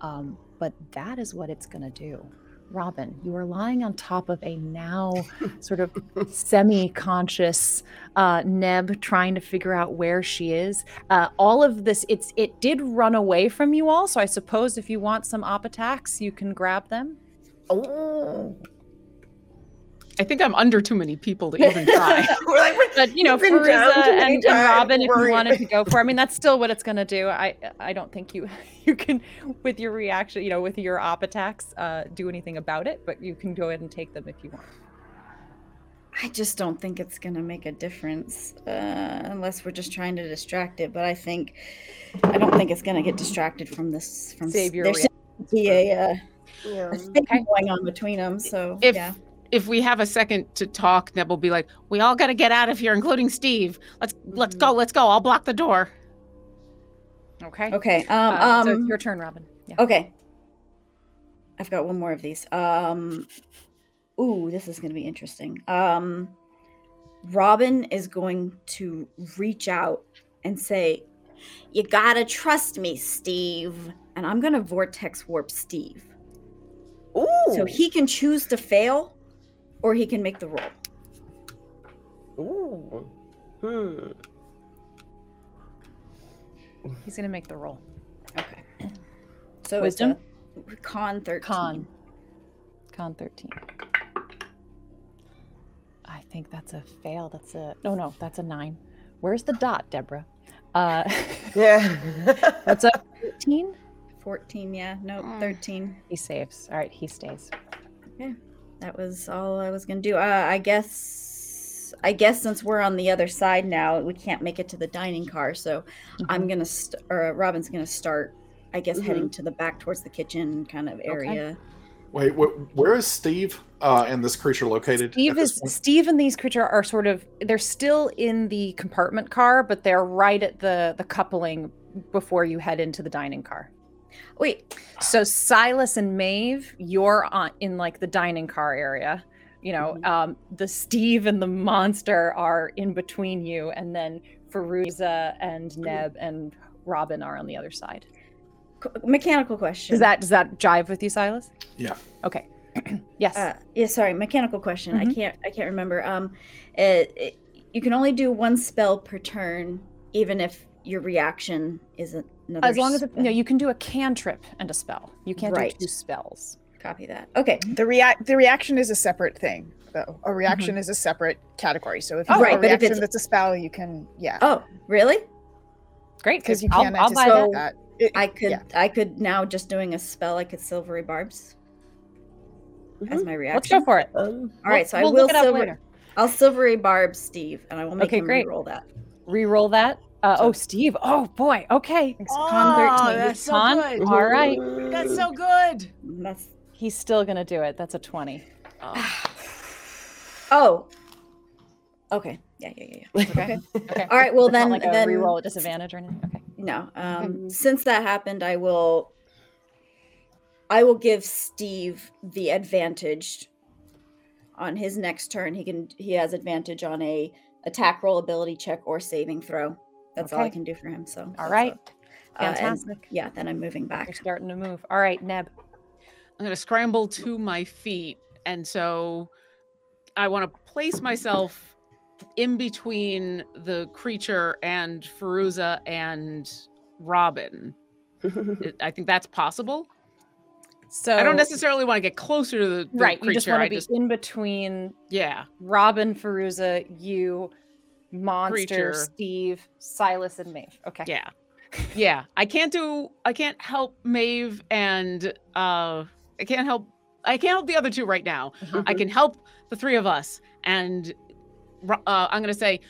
Um, but that is what it's going to do. Robin, you are lying on top of a now sort of semi-conscious uh, Neb trying to figure out where she is. Uh, all of this, it's it did run away from you all. So I suppose if you want some op attacks, you can grab them. Oh. I think I'm under too many people to even try. we're like, we're- But you know, You've been down Feruza too many and, and Robin, if you wanted to go for, I mean, that's still what it's gonna do. I I don't think you you can with your reaction, you know, with your op attacks, uh, do anything about it. But you can go ahead and take them if you want. I just don't think it's gonna make a difference uh, unless we're just trying to distract it. But I think I don't think it's gonna get distracted from this. From Save your there seems to be a, uh, yeah. a thing going on between them. So If yeah, if we have a second to talk, Neb will be like, "We all got to get out of here, including Steve. Let's let's Mm-hmm. go, let's go. I'll block the door." Okay. okay. Um, Uh, so um, it's your turn, Robin. Yeah. Okay. I've got one more of these. Um ooh, this is going to be interesting. Um Robin is going to reach out and say, "You got to trust me, Steve." And I'm going to vortex warp Steve. Ooh. So he can choose to fail or he can make the roll. Ooh. Hmm. He's gonna make the roll. Okay. So Wisdom? it's a con 13. Con. Con 13. I think that's a fail. That's a no, no, that's a nine. Where's the dot, Deborah? Uh, Yeah. that's a 13. 14, yeah. No, Mm. 13. He saves. All right, he stays. That was all I was gonna do. Uh, I guess. I guess since we're on the other side now, we can't make it to the dining car. So I'm gonna, st- or Robin's gonna start. I guess heading to the back towards the kitchen kind of area. Wait, wh- where is Steve uh, and this creature located? Steve is? Steve and these creature are sort of they're still in the compartment car, but they're right at the the coupling before you head into the dining car. Wait, So Silas and Maeve, you're on in like the dining car area. You know, Mhm. um, the Steve and the monster are in between you, and then Feruza and Neb and Robin are on the other side. Qu- mechanical question. Does that does that jive with you, Silas? Yeah. Okay. yes. Uh, yeah, sorry, mechanical question. I Mhm. can't. I can't remember. Um, it, it, you can only do one spell per turn, even if your reaction is another. as long as it, spell. no, you can do a cantrip and a spell. You can't Right. do two spells. copy that. Okay. Mm-hmm. The react the reaction is a separate thing, though. A reaction mm-hmm. is a separate category. So if oh, you Oh, have right, a but if reaction it's- that's a spell, you can yeah, Oh, really? Great, because you I'll- can't I'll buy anticipate that. that. It- I could. yeah. I could now just doing a spell. I could silvery barbs as mm-hmm. my reaction. Let's go for it. Um, All right, so we'll I will look it up silver. later. I'll silvery barb Steve, and I will make Okay, him great. roll that. Reroll that. Uh, oh, Steve. Oh boy. Okay. Oh, con 13. that's so Con. good. All right. That's so good. That's He's still gonna do it. That's a twenty. Oh. oh. Okay. Yeah, yeah, yeah, yeah. Okay. Okay. All right. Well, It's not then, like a then reroll at disadvantage or anything. Okay. No. Um, Mhm. Since that happened, I will. I will give Steve the advantage on his next turn. He can. He has advantage on a attack roll, ability check, or saving throw. That's all I can do for him. So. all right, that's right. a- uh, and- Fantastic. yeah. Then I'm moving You're back. starting to move. All right, Neb. I'm going to scramble to my feet. And so I want to place myself in between the creature and Feruza and Robin. I think that's possible. So I don't necessarily want to get closer to the, the right. creature. You just want to be just, in between yeah. Robin, Feruza, you, monster, Creature. Steve, Silas, and Maeve. Okay. Yeah. Yeah. I can't do I can't help Maeve and uh I can't help I can't help the other two right now. I can help the three of us and uh, I'm going to say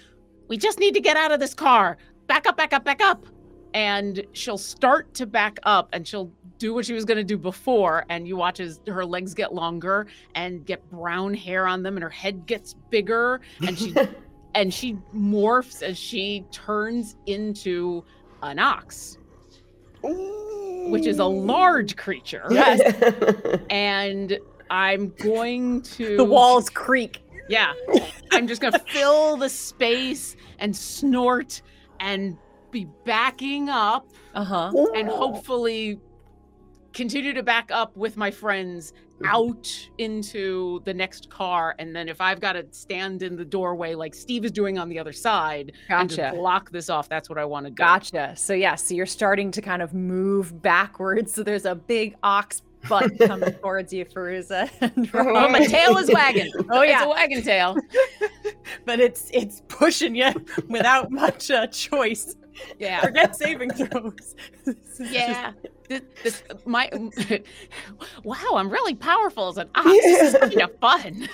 we just need to get out of this car. Back up, back up, back up. And she'll start to back up and she'll do what she was going to do before and you watch as her legs get longer and get brown hair on them and her head gets bigger and she and she morphs as she turns into an ox, which is a large creature. Yes. And I'm going to The walls creak. Yeah. I'm just gonna fill the space and snort and be backing up Uh huh. and hopefully continue to back up with my friends out into the next car and then if i've got to stand in the doorway like steve is doing on the other side and just Gotcha. block this off that's what i want to do Gotcha. So yeah, so you're starting to kind of move backwards. So there's a big ox butt coming towards you, Feruza. And oh my tail is wagging Oh, it's yeah. a wagon tail but it's it's pushing you without much uh, choice. yeah Forget saving throws. Is just- yeah this, this my wow i'm really powerful as an ox this is kind of fun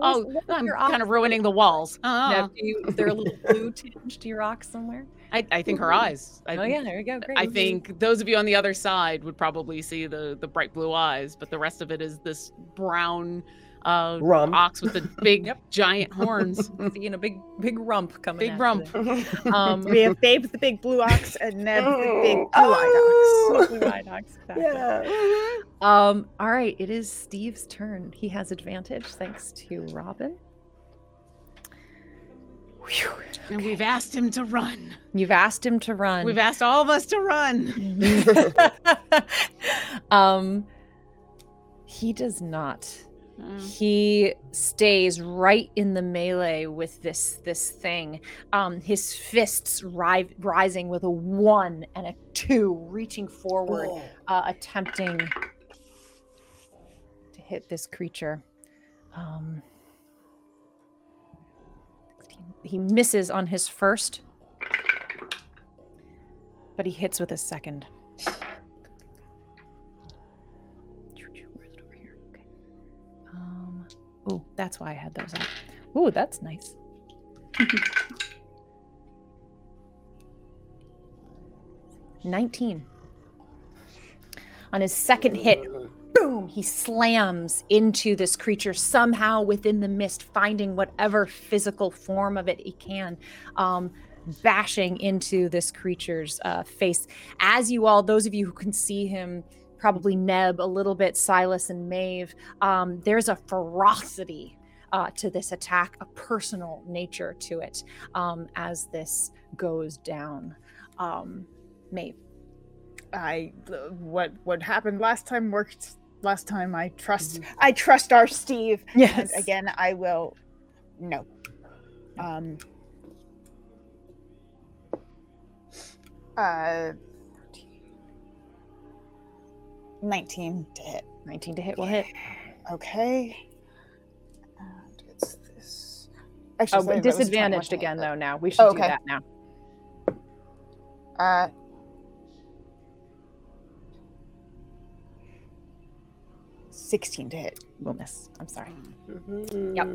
oh i'm kind of ruining the walls oh, do you, is there a little blue tinge to your ox somewhere? I, I think her mm-hmm. eyes I, oh yeah, there you go. Great. I think those of you on the other side would probably see the the bright blue eyes, but the rest of it is this brown uh, Rump. ox with the big giant horns. seeing a big big rump coming. Big rump. Um, we have Babe the big blue ox and Neb the big blue Oh. eyed blue-eyed ox, exactly. yeah. Um, all right, it is Steve's turn. He has advantage thanks to Robin. Whew. And we've asked him to run. You've asked him to run. We've asked all of us to run. um, he does not. Mm. He stays right in the melee with this this thing. Um, his fists ri- rising with a one and a two, reaching forward, uh, attempting to hit this creature. Um, he misses on his first, but he hits with his second. Oh, that's why I had those up. Ooh, that's nice. Nineteen. On his second hit, boom, he slams into this creature somehow within the mist, finding whatever physical form of it he can, um, bashing into this creature's uh, face. As you all, those of you who can see him, probably Neb a little bit, Silas and Maeve, um, there's a ferocity uh, to this attack, a personal nature to it um, as this goes down. Um, Maeve. I uh, what what happened last time worked last time. I trust I trust our Steve. Yes. And again, I will no. Um uh 19 to hit. 19 to hit will hit. Okay. And it's this. Actually, Oh, sorry, but that was 21 disadvantaged hit, again, but- though, now. We should Oh, do that now. Uh, Sixteen to hit. We'll miss. I'm sorry. Yep.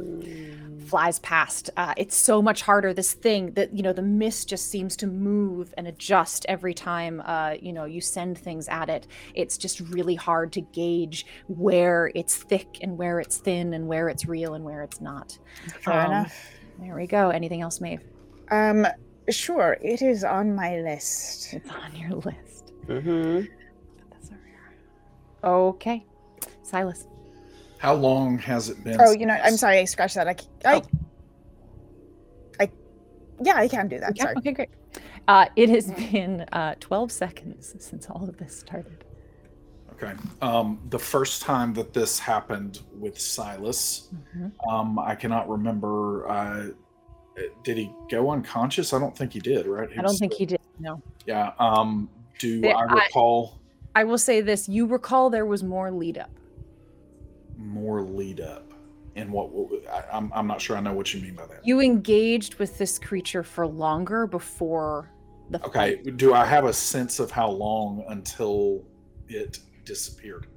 flies past. Uh, it's so much harder. This thing that you know, the mist just seems to move and adjust every time. Uh, you know, you send things at it. It's just really hard to gauge where it's thick and where it's thin and where it's real and where it's not. Fair Um, enough. There we go. Anything else, Maeve? Um, sure. It is on my list. It's on your list. Mm-hmm. That's over. Okay, Silas. How long has it been? Oh, you know, I'm sorry. I scratched that. I, yeah, I can do that. Yeah, Sorry. Okay, great. Uh, it has been uh, 12 seconds since all of this started. Okay. Um, the first time that this happened with Silas, um, I cannot remember. Uh, did he go unconscious? I don't think he did. Right? I don't think he did. No. Yeah. Um, do There- I I- recall I will say this: you recall there was more lead up. More lead up? And what? I, I'm I'm not sure. I know what you mean by that. You engaged with this creature for longer before the Okay. fight. Do I have a sense of how long until it disappeared?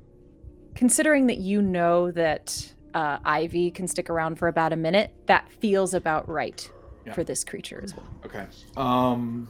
Considering that you know that uh, Ivy can stick around for about a minute, that feels about right Yeah. for this creature as well. Okay. Um,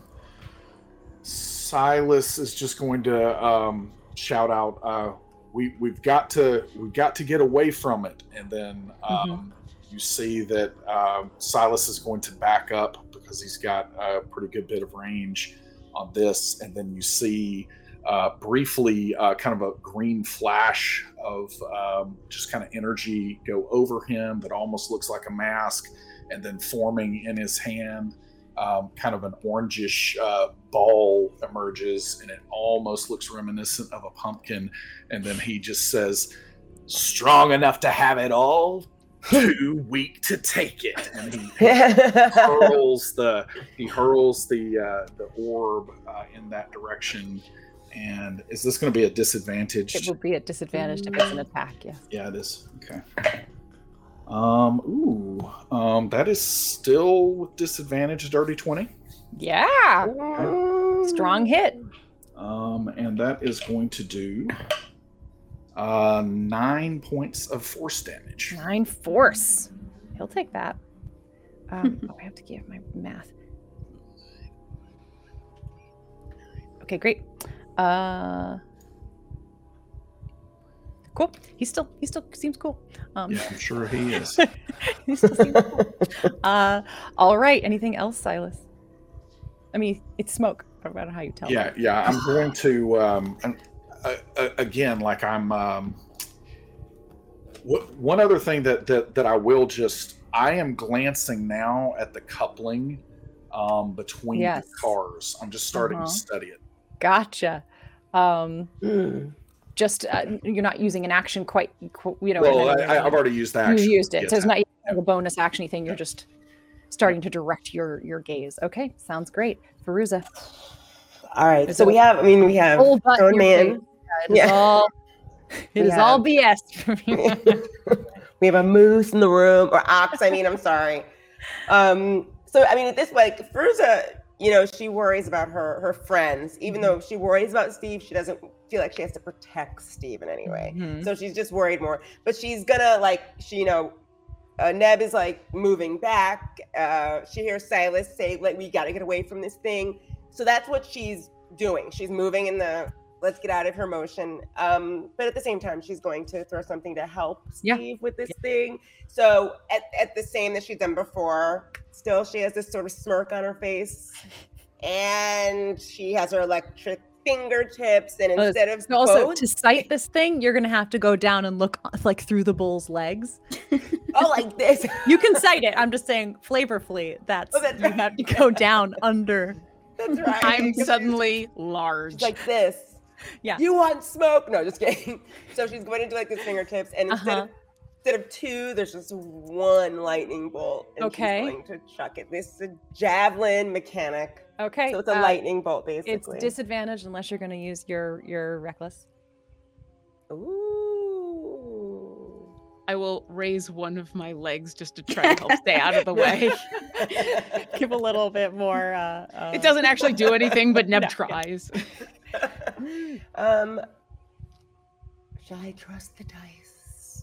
Silas is just going to um, shout out, uh, "We we've got to we've got to get away from it." And then um, you see that um, Silas is going to back up because he's got a pretty good bit of range on this. And then you see uh, briefly uh, kind of a green flash of um, just kind of energy go over him that almost looks like a mask and then forming in his hand, um, kind of an orangish uh, ball emerges, and it almost looks reminiscent of a pumpkin. And then he just says, "Strong enough to have it all, too weak to take it." And he hurls the he hurls the uh, the orb uh, in that direction. And is this going to be a disadvantage? It will be a disadvantage if it's an attack. Yes. Yeah, it is. Okay. Um. Ooh. Um. That is still with disadvantage. Dirty twenty. Yeah. Strong hit. Um. And that is going to do. Uh, nine points of force damage. Nine force. He'll take that. Um, oh, I have to give my math. Okay, great. Uh, cool. He still he still seems cool. Um, Yeah, I'm sure he is. he still seems cool. Uh, all right. Anything else, Silas? I mean, it's smoke. No matter how you tell. yeah, yeah. I'm going to. Um. and, uh, uh, again, like I'm. Um. What, one other thing that that that I will just. I am glancing now at the coupling um, between Yes. the cars. I'm just starting Uh-huh. to study it. Gotcha. Um, just uh, you're not using an action quite. qu- You know. Well, I, I- way. I've already used that. you used it. Yes, so it's not even a bonus action thing. You're just starting to direct your your gaze. Okay, sounds great. Feruza. All right. Is So we have. I mean, we have Full butt in Stone Man. face. It is Yeah. all it is Yeah. all BS for me. we have a moose in the room or ox i mean i'm sorry um so i mean at this like Fruza, you know she worries about her her friends even though she worries about steve she doesn't feel like she has to protect steve in any way Mhm. so she's just worried more but she's gonna like she you know uh, Neb is like moving back. Uh, she hears Silas say, "Like we got to get away from this thing." So that's what she's doing. She's moving in the let's get out of her motion. Um, but at the same time, she's going to throw something to help Yeah. Steve with this thing. So at, at the same that she's done before, still she has this sort of smirk on her face, and she has her electric fingertips, and instead of So also, both, to sight this thing, you're gonna have to go down and look uh, like through the bull's legs. oh, like this. You can sight it. I'm just saying, flavorfully, that's, Oh, that's you have to go down under. That's right. I'm suddenly large. It's like this. Yeah. You want smoke? No, just kidding. So she's going into like the fingertips, and instead Uh-huh. of instead of two, there's just one lightning bolt. And Okay. She's going to chuck it. This is a javelin mechanic. Okay. So it's a uh, lightning bolt, basically. It's basically. disadvantaged unless you're gonna use your your reckless. Ooh. I will raise one of my legs just to try to help stay out of the way. Give a little bit more. Uh, uh, It doesn't actually do anything, but Neb No, yeah. tries. um, shall I trust the dice?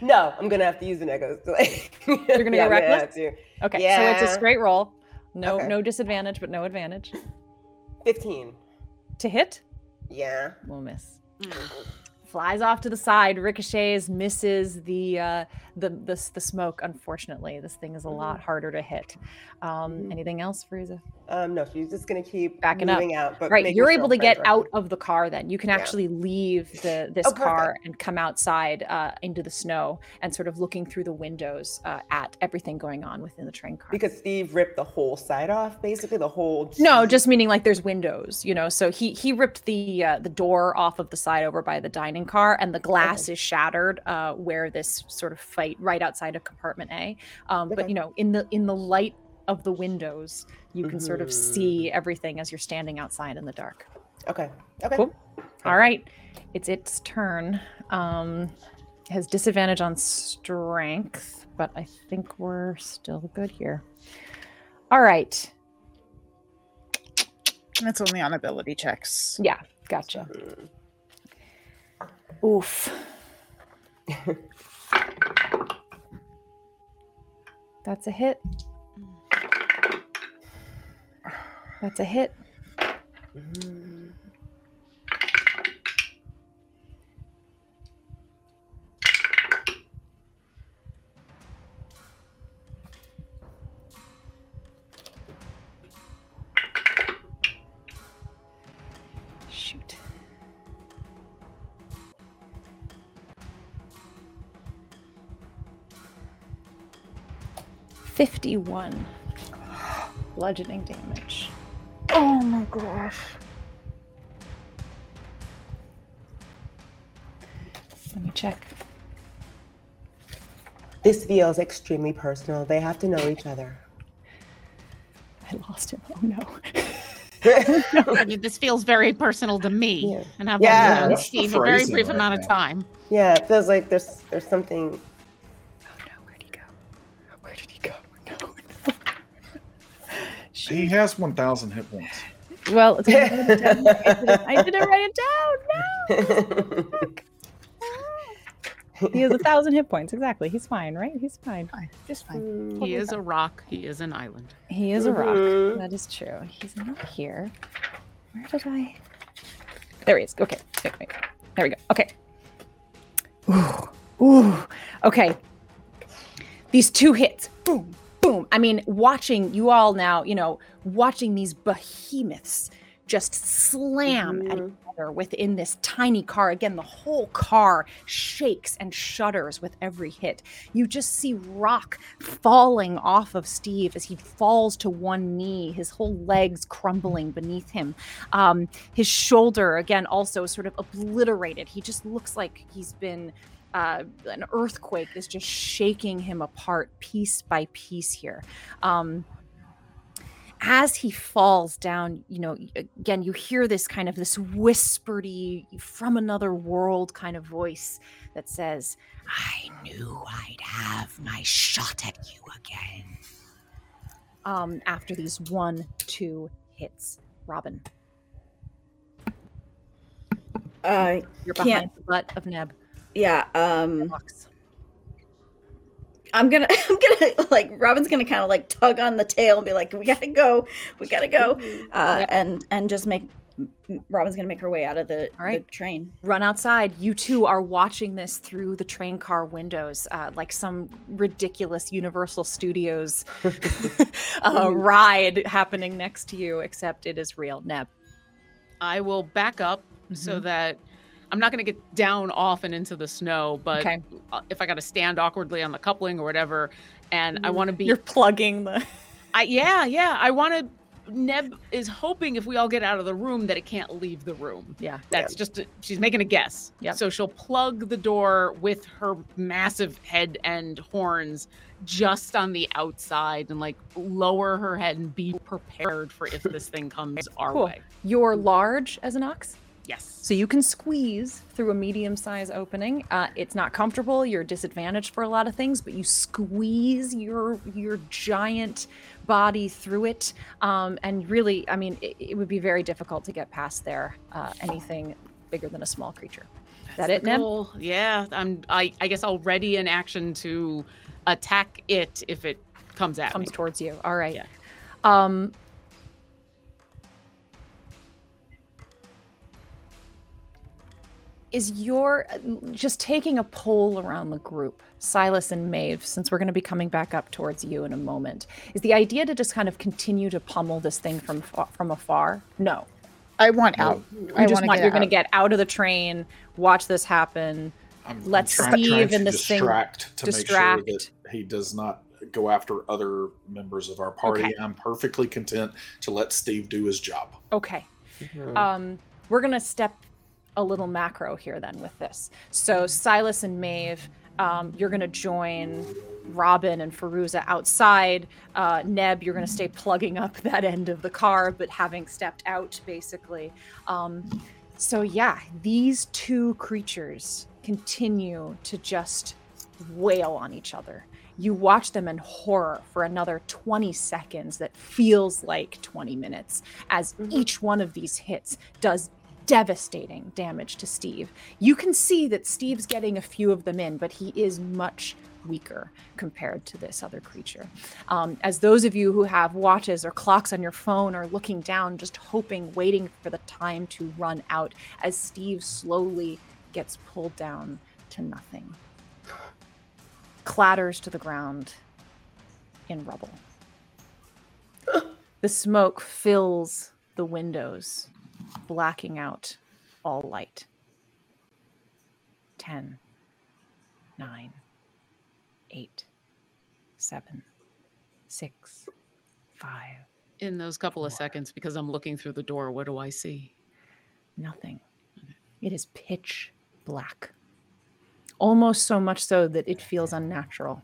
No, I'm gonna have to use an echo. You're gonna go reckless? To. Okay, so it's a straight roll. No, Okay. no disadvantage, but no advantage. Fifteen. To hit, Yeah. we'll miss. Mm. Flies off to the side, ricochets, misses the uh, the, the the smoke. Unfortunately, this thing is a lot harder to hit. Um, Mhm. anything else, Frieza? Um, no, she's just gonna keep Backing up. out. But right, you're able to get out of the car. Then you can Yeah. actually leave the this Oh, car and come outside uh, into the snow and sort of looking through the windows uh, at everything going on within the train car. because Steve ripped the whole side off, basically the whole. No, just meaning like there's windows, you know. So he he ripped the uh, the door off of the side over by the dining car, and the glass is shattered uh, where this sort of fight right outside of compartment A. Um, But you know, in the in the light of the windows, you can sort of see everything as you're standing outside in the dark. Okay. Okay. Cool. All right, it's its turn. Um, has disadvantage on strength, but I think we're still good here. All right. That's only on ability checks. Yeah, gotcha. Oof. That's a hit. That's a hit. Shoot. Fifty-one bludgeoning damage. Oh my gosh. Let me check. This feels extremely personal. They have to know each other. I lost him. Oh no. I mean, this feels very personal to me, Yeah. and I've Yeah. only known Steve a very brief right amount of time. Yeah, it feels like there's there's something. He has 1,000 hit points. Well, it's gonna write. I didn't, I didn't write it down. No. He has a thousand hit points. Exactly. He's fine, right? He's fine. Fine, just fine. He is a rock. He is an island. He is a rock. Mhm. That is true. He's not here. Where did I? There he is. Okay. Wait, wait. There we go. Okay. Ooh. Ooh. Okay. These two hits. Boom. Boom. I mean, watching you all now, you know, watching these behemoths just slam at each other within this tiny car. Again, the whole car shakes and shudders with every hit. You just see rock falling off of Steve as he falls to one knee, his whole legs crumbling beneath him. Um, his shoulder, again, also sort of obliterated. He just looks like he's been. Uh, an earthquake is just shaking him apart piece by piece here. Um, as he falls down, you know, again, you hear this kind of this whispery from another world kind of voice that says, I knew I'd have my shot at you again. Um, after these one, two hits, Robin, Uh, you're Can't- behind the butt of Neb. Yeah. Um, I'm gonna, I'm gonna like Robin's gonna kind of like tug on the tail and be like, "We gotta go, we gotta go," uh, Yep. and and just make Robin's gonna make her way out of the, All right. the train. run outside. You two are watching this through the train car windows, uh, like some ridiculous Universal Studios uh, ride happening next to you, except it is real. Neb. I will back up so Mhm. that I'm not going to get down off and into the snow, but Okay. uh, if I got to stand awkwardly on the coupling or whatever, and I want to be, You're plugging the. I, yeah, yeah, I want to. Neb is hoping if we all get out of the room that it can't leave the room. Yeah. That's just a, she's making a guess. Yep. So she'll plug the door with her massive head and horns just on the outside and like lower her head and be prepared for if this thing comes our Cool. way. You're large as an ox. Yes. So you can squeeze through a medium size opening. Uh, it's not comfortable. You're disadvantaged for a lot of things, but you squeeze your your giant body through it. Um, and really, I mean, it, it would be very difficult to get past there. Uh, anything bigger than a small creature. Is that it, Neb? Yeah. I'm. I. I guess I'll ready an action to attack it if it comes at Comes me. towards you. All right. Yeah. Um, is your just taking a poll around the group, Silas and Maeve, since we're going to be coming back up towards you in a moment, is the idea to just kind of continue to pummel this thing from from afar? No, I want out. You I just want, get you're going to get out of the train, watch this happen. I'm, I'm Let Steve trying to and this thing distract make sure distract. that he does not go after other members of our party. Okay. I'm perfectly content to let Steve do his job. Okay. Mhm. Um, we're gonna step a little macro here then with this. So Silas and Maeve, um, you're gonna join Robin and Feruza outside. Uh, Neb, you're gonna stay plugging up that end of the car, but having stepped out basically. Um, so yeah, these two creatures continue to just wail on each other. You watch them in horror for another 20 seconds that feels like 20 minutes as each one of these hits does devastating damage to Steve. You can see that Steve's getting a few of them in, but he is much weaker compared to this other creature. Um, as those of you who have watches or clocks on your phone are looking down, just hoping, waiting for the time to run out as Steve slowly gets pulled down to nothing, clatters to the ground in rubble. The smoke fills the windows, blacking out all light. Ten, nine, eight, seven, six, five, In those couple of seconds, because I'm looking through the door, what do I see? nothing. It is pitch black. Almost so much so that it feels unnatural.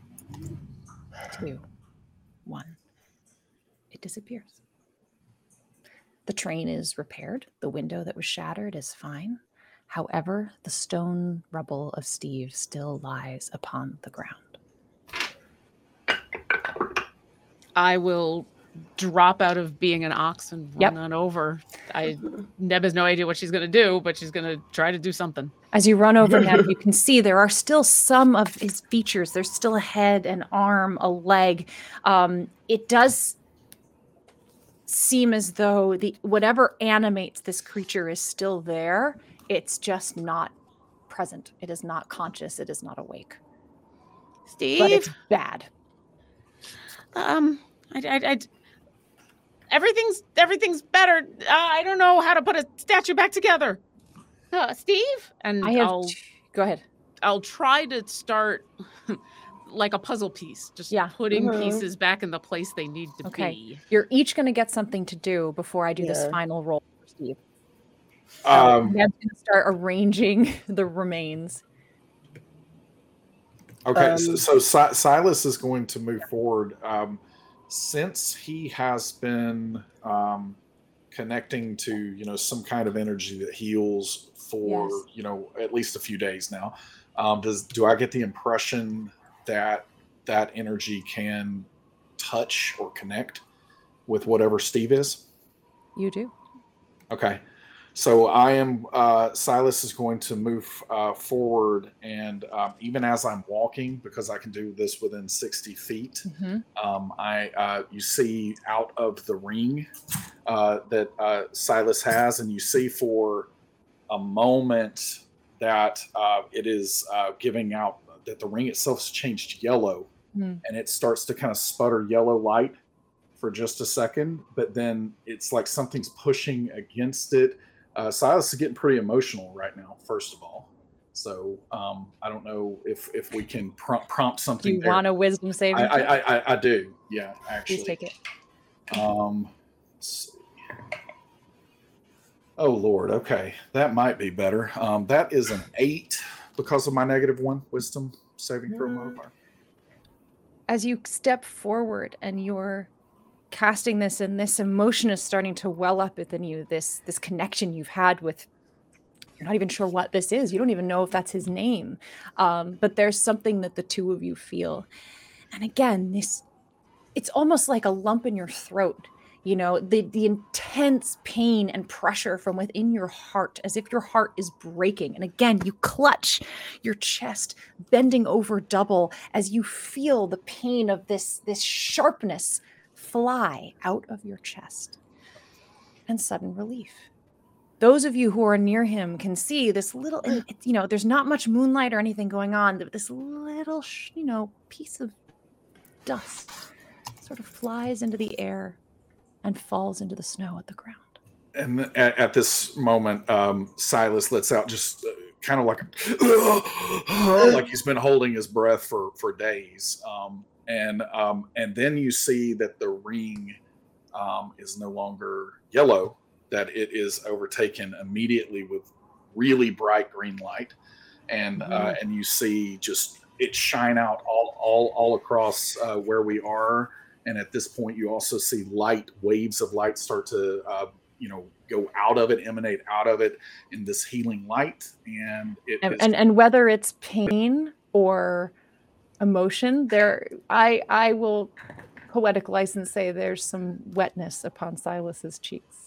Two, one. It disappears. The train is repaired. The window that was shattered is fine. However, the stone rubble of Steve still lies upon the ground. I will drop out of being an ox and Yep. run on over. I Neb has no idea what she's gonna do, but she's gonna try to do something. As you run over him, you can see there are still some of his features. There's still a head, an arm, a leg. Um, it does seem as though the whatever animates this creature is still there. It's just not present. It is not conscious. It is not awake. Steve, But it's bad. um, I, I, I, everything's everything's better. Uh, I don't know how to put a statue back together. Uh, Steve, and I have. I'll t- go ahead. I'll try to start like a puzzle piece, just Yeah. putting Mhm. pieces back in the place they need to Okay. be. You're each going to get something to do before I do this final roll for Steve. So Um, Neb's going to start arranging the remains. Okay, so, Um, so Si- Silas is going to move forward. Um, since he has been um, connecting to you know some kind of energy that heals for Yes. you know at least a few days now, um, does do I get the impression that that energy can touch or connect with whatever Steve is? You do. Okay. So I am, uh, Silas is going to move uh, forward. And um, even as I'm walking, because I can do this within 60 feet, hmm um, I uh, you see out of the ring uh, that uh, Silas has, and you see for a moment that uh, it is uh, giving out that the ring itself has changed yellow, Hmm. and it starts to kind of sputter yellow light for just a second, but then it's like something's pushing against it. uh, Silas is getting pretty emotional right now. First of all, so um, I don't know if if we can prompt prompt Do something. you there. want a wisdom saving? I. I, I, I- do. Yeah, actually. Please take it. Um, let's see. Oh Lord, okay, that might be better. Um, that is an eight because of my negative one wisdom saving throw Mm. modifier. as you step forward and you're casting this and this emotion is starting to well up within you this this connection you've had with you're not even sure what this is you don't even know if that's his name um, but there's something that the two of you feel and again this it's almost like a lump in your throat you know the the intense pain and pressure from within your heart as if your heart is breaking. And again you clutch your chest bending over double as you feel the pain of this this sharpness fly out of your chest. And sudden relief. Those of you who are near him can see this little you know there's not much moonlight or anything going on but this little you know piece of dust sort of flies into the air and falls into the snow at the ground And at, at this moment, um, Silas lets out just uh, kind of like like he's been holding his breath for for days. Um, and um, and then you see that the ring um, is no longer yellow; that it is overtaken immediately with really bright green light, and uh, and you see just it shine out all all all across uh, where we are. And at this point, you also see light waves of light start to uh, you know go out of it, emanate out of it in this healing light, and it and, is- and and whether it's pain or emotion there i i will poetic license say there's some wetness upon silas's cheeks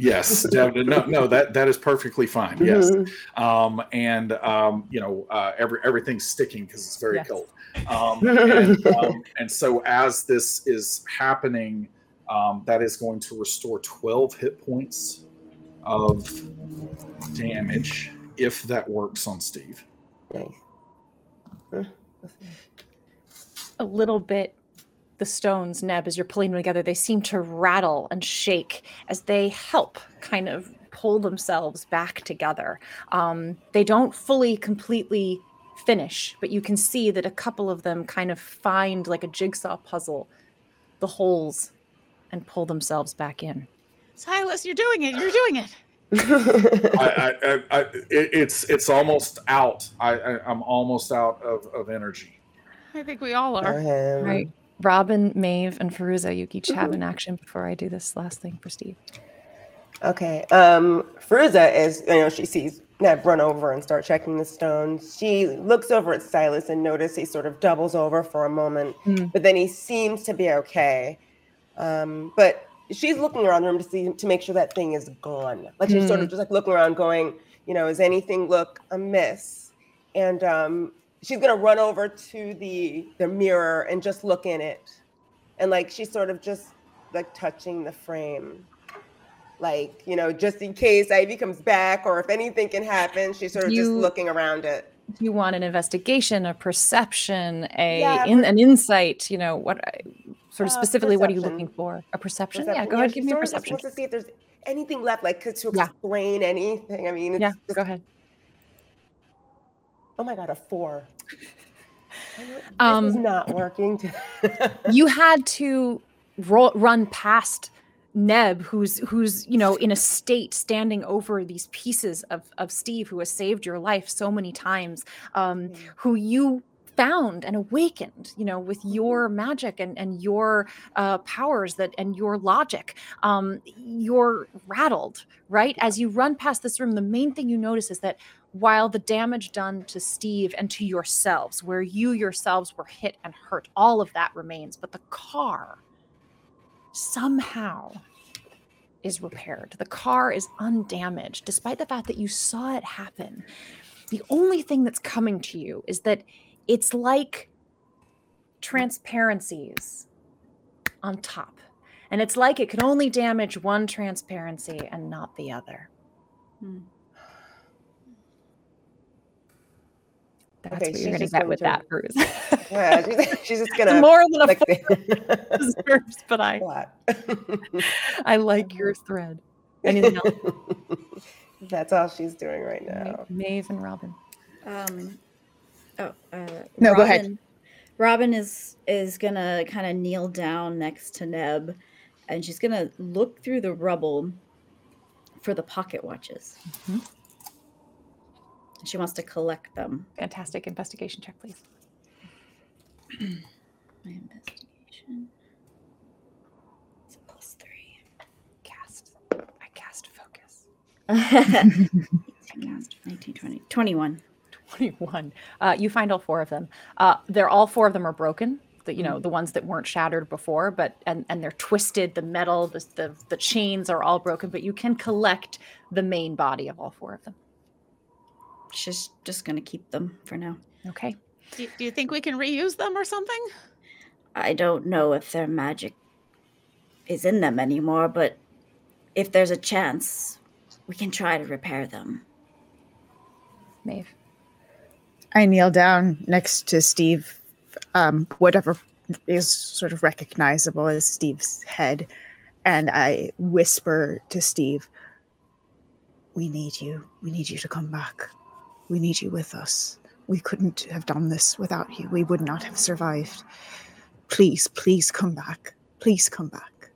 Yes, no, no, that that is perfectly fine. Yes, Mhm. um, and um, you know, uh, every everything's sticking because it's very Yes. cold. Um, and, um, and so, as this is happening, um, that is going to restore twelve hit points of damage if that works on Steve. A little bit the stones neb as you're pulling them together they seem to rattle and shake as they help kind of pull themselves back together um, they don't fully completely finish but you can see that a couple of them kind of find like a jigsaw puzzle the holes and pull themselves back in Silas, you're doing it. You're doing it. I, I, I, I, it, it's it's almost out. I, I, I'm almost out of, of energy. I think we all are. Right robin maeve and Feruza, you each have an action before i do this last thing for steve Okay. Um, Feruza is, you know, she sees Neb run over and start checking the stones. She looks over at Silas and notice he sort of doubles over for a moment, Mm. but then he seems to be okay. Um, but she's looking around the room to see to make sure that thing is gone. Like she's sort of just like looking around, going, you know, is anything look amiss? And um, she's gonna run over to the the mirror and just look in it, and like she's sort of just like touching the frame. Like you know just in case ivy comes back or if anything can happen she's sort of just looking around it. You want an investigation a perception a Yeah, in, an insight you know what sort of Uh, specifically what are you looking for? A perception, Perception. yeah go ahead give me a of just perception. wants to see if there's anything left like to Yeah. explain anything. I mean it's yeah just, go ahead oh my god a four. This is Um, not working. you had to run past Neb, who's who's you know in a state standing over these pieces of of Steve, who has saved your life so many times, um, who you found and awakened, you know, with your magic and and your uh, powers that and your logic. Um, you're rattled, right? As you run past this room, the main thing you notice is that while the damage done to Steve and to yourselves, where you yourselves were hit and hurt, all of that remains. But the car somehow is repaired. The car is undamaged, despite the fact that you saw it happen. The only thing that's coming to you is that it's like transparencies on top. And it's like it can only damage one transparency and not the other. Hmm. That's Okay, what you're going to get with that, Bruce. yeah she's, she's just gonna More than a like four deserves, but I I like your thread. Anything else? That's all she's doing right now. Maeve and Robin. Um, oh, uh, No, go ahead. Robin- Robin is is gonna kind of kneel down next to Neb, and she's gonna look through the rubble for the pocket watches. Mhm. She wants to collect them. Fantastic investigation check, please. My investigation. It's a plus three. Cast. I cast focus. 19, 20, 21. 21. Uh, you find all four of them. Uh, they're all four of them are broken. The, you know the ones that weren't shattered before, but and and they're twisted. The metal, the, the the chains are all broken, but you can collect the main body of all four of them. She's just gonna keep them for now. Okay. Do, do you think we can reuse them or something? I don't know if their magic is in them anymore, but if there's a chance, we can try to repair them. Maeve. I kneel down next to Steve, um, whatever is sort of recognizable as Steve's head, and I whisper to Steve, We need you. We need you to come back. We need you with us. We couldn't have done this without you. We would not have survived. Please, please come back. Please come back.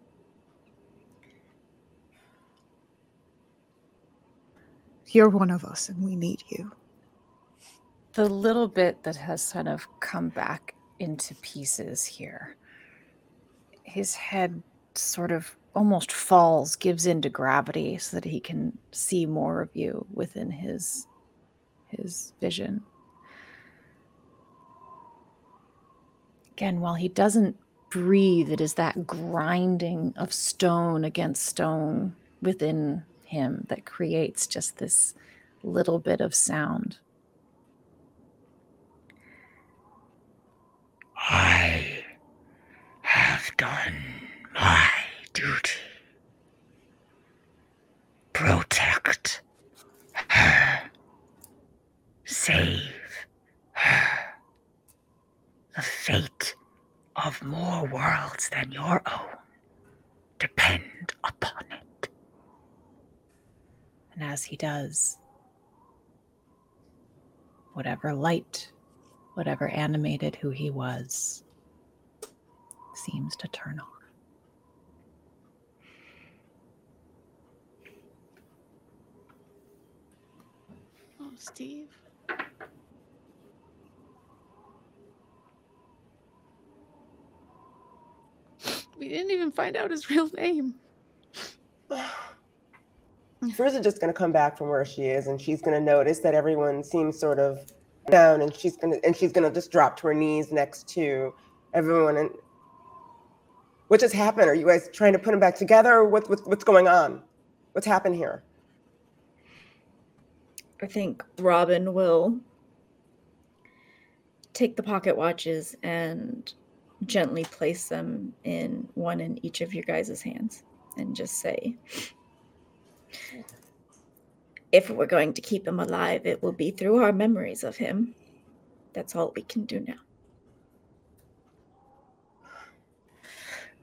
You're one of us, and we need you. The little bit that has kind of come back into pieces here. His head sort of almost falls gives into gravity so that he can see more of you within his his vision. Again while he doesn't breathe it is that grinding of stone against stone within him that creates just this little bit of sound I have done my duty. Protect her. Save her. The fate of more worlds than your own depend upon it. And as he does, whatever light, whatever animated who he was, seems to turn off. Oh, Steve. We didn't even find out his real name. First, is just going to come back from where she is, and she's going to notice that everyone seems sort of down, and she's to and she's to just drop to her knees next to everyone. And what just happened? Are you guys trying to put them back together, or what, what, what's going on? What's happened here? I think Robin will take the pocket watches and gently place them in one in each of your guys' hands and just say, if we're going to keep him alive, it will be through our memories of him. That's all we can do now.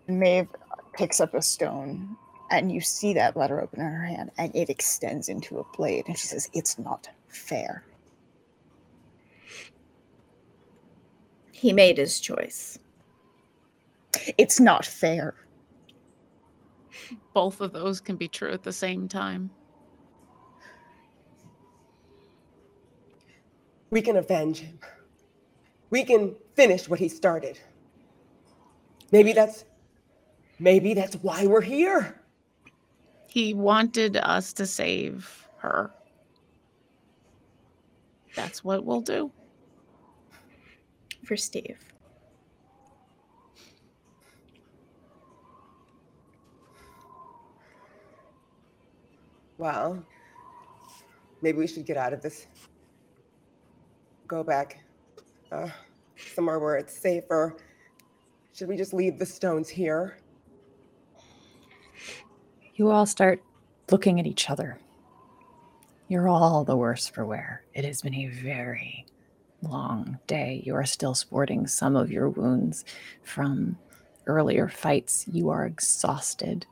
Maeve picks up a stone, and you see that letter open in her hand, and it extends into a blade. And she says, It's not fair. He made his choice. It's not fair. Both of those can be true at the same time. We can avenge him. We can finish what he started. Maybe that's maybe that's why we're here. He wanted us to save her. That's what we'll do. For Steve. Well, maybe we should get out of this. Go back uh, somewhere where it's safer. Should we just leave the stones here? You all start looking at each other. You're all the worse for wear. It has been a very long day. You are still sporting some of your wounds from earlier fights. You are exhausted.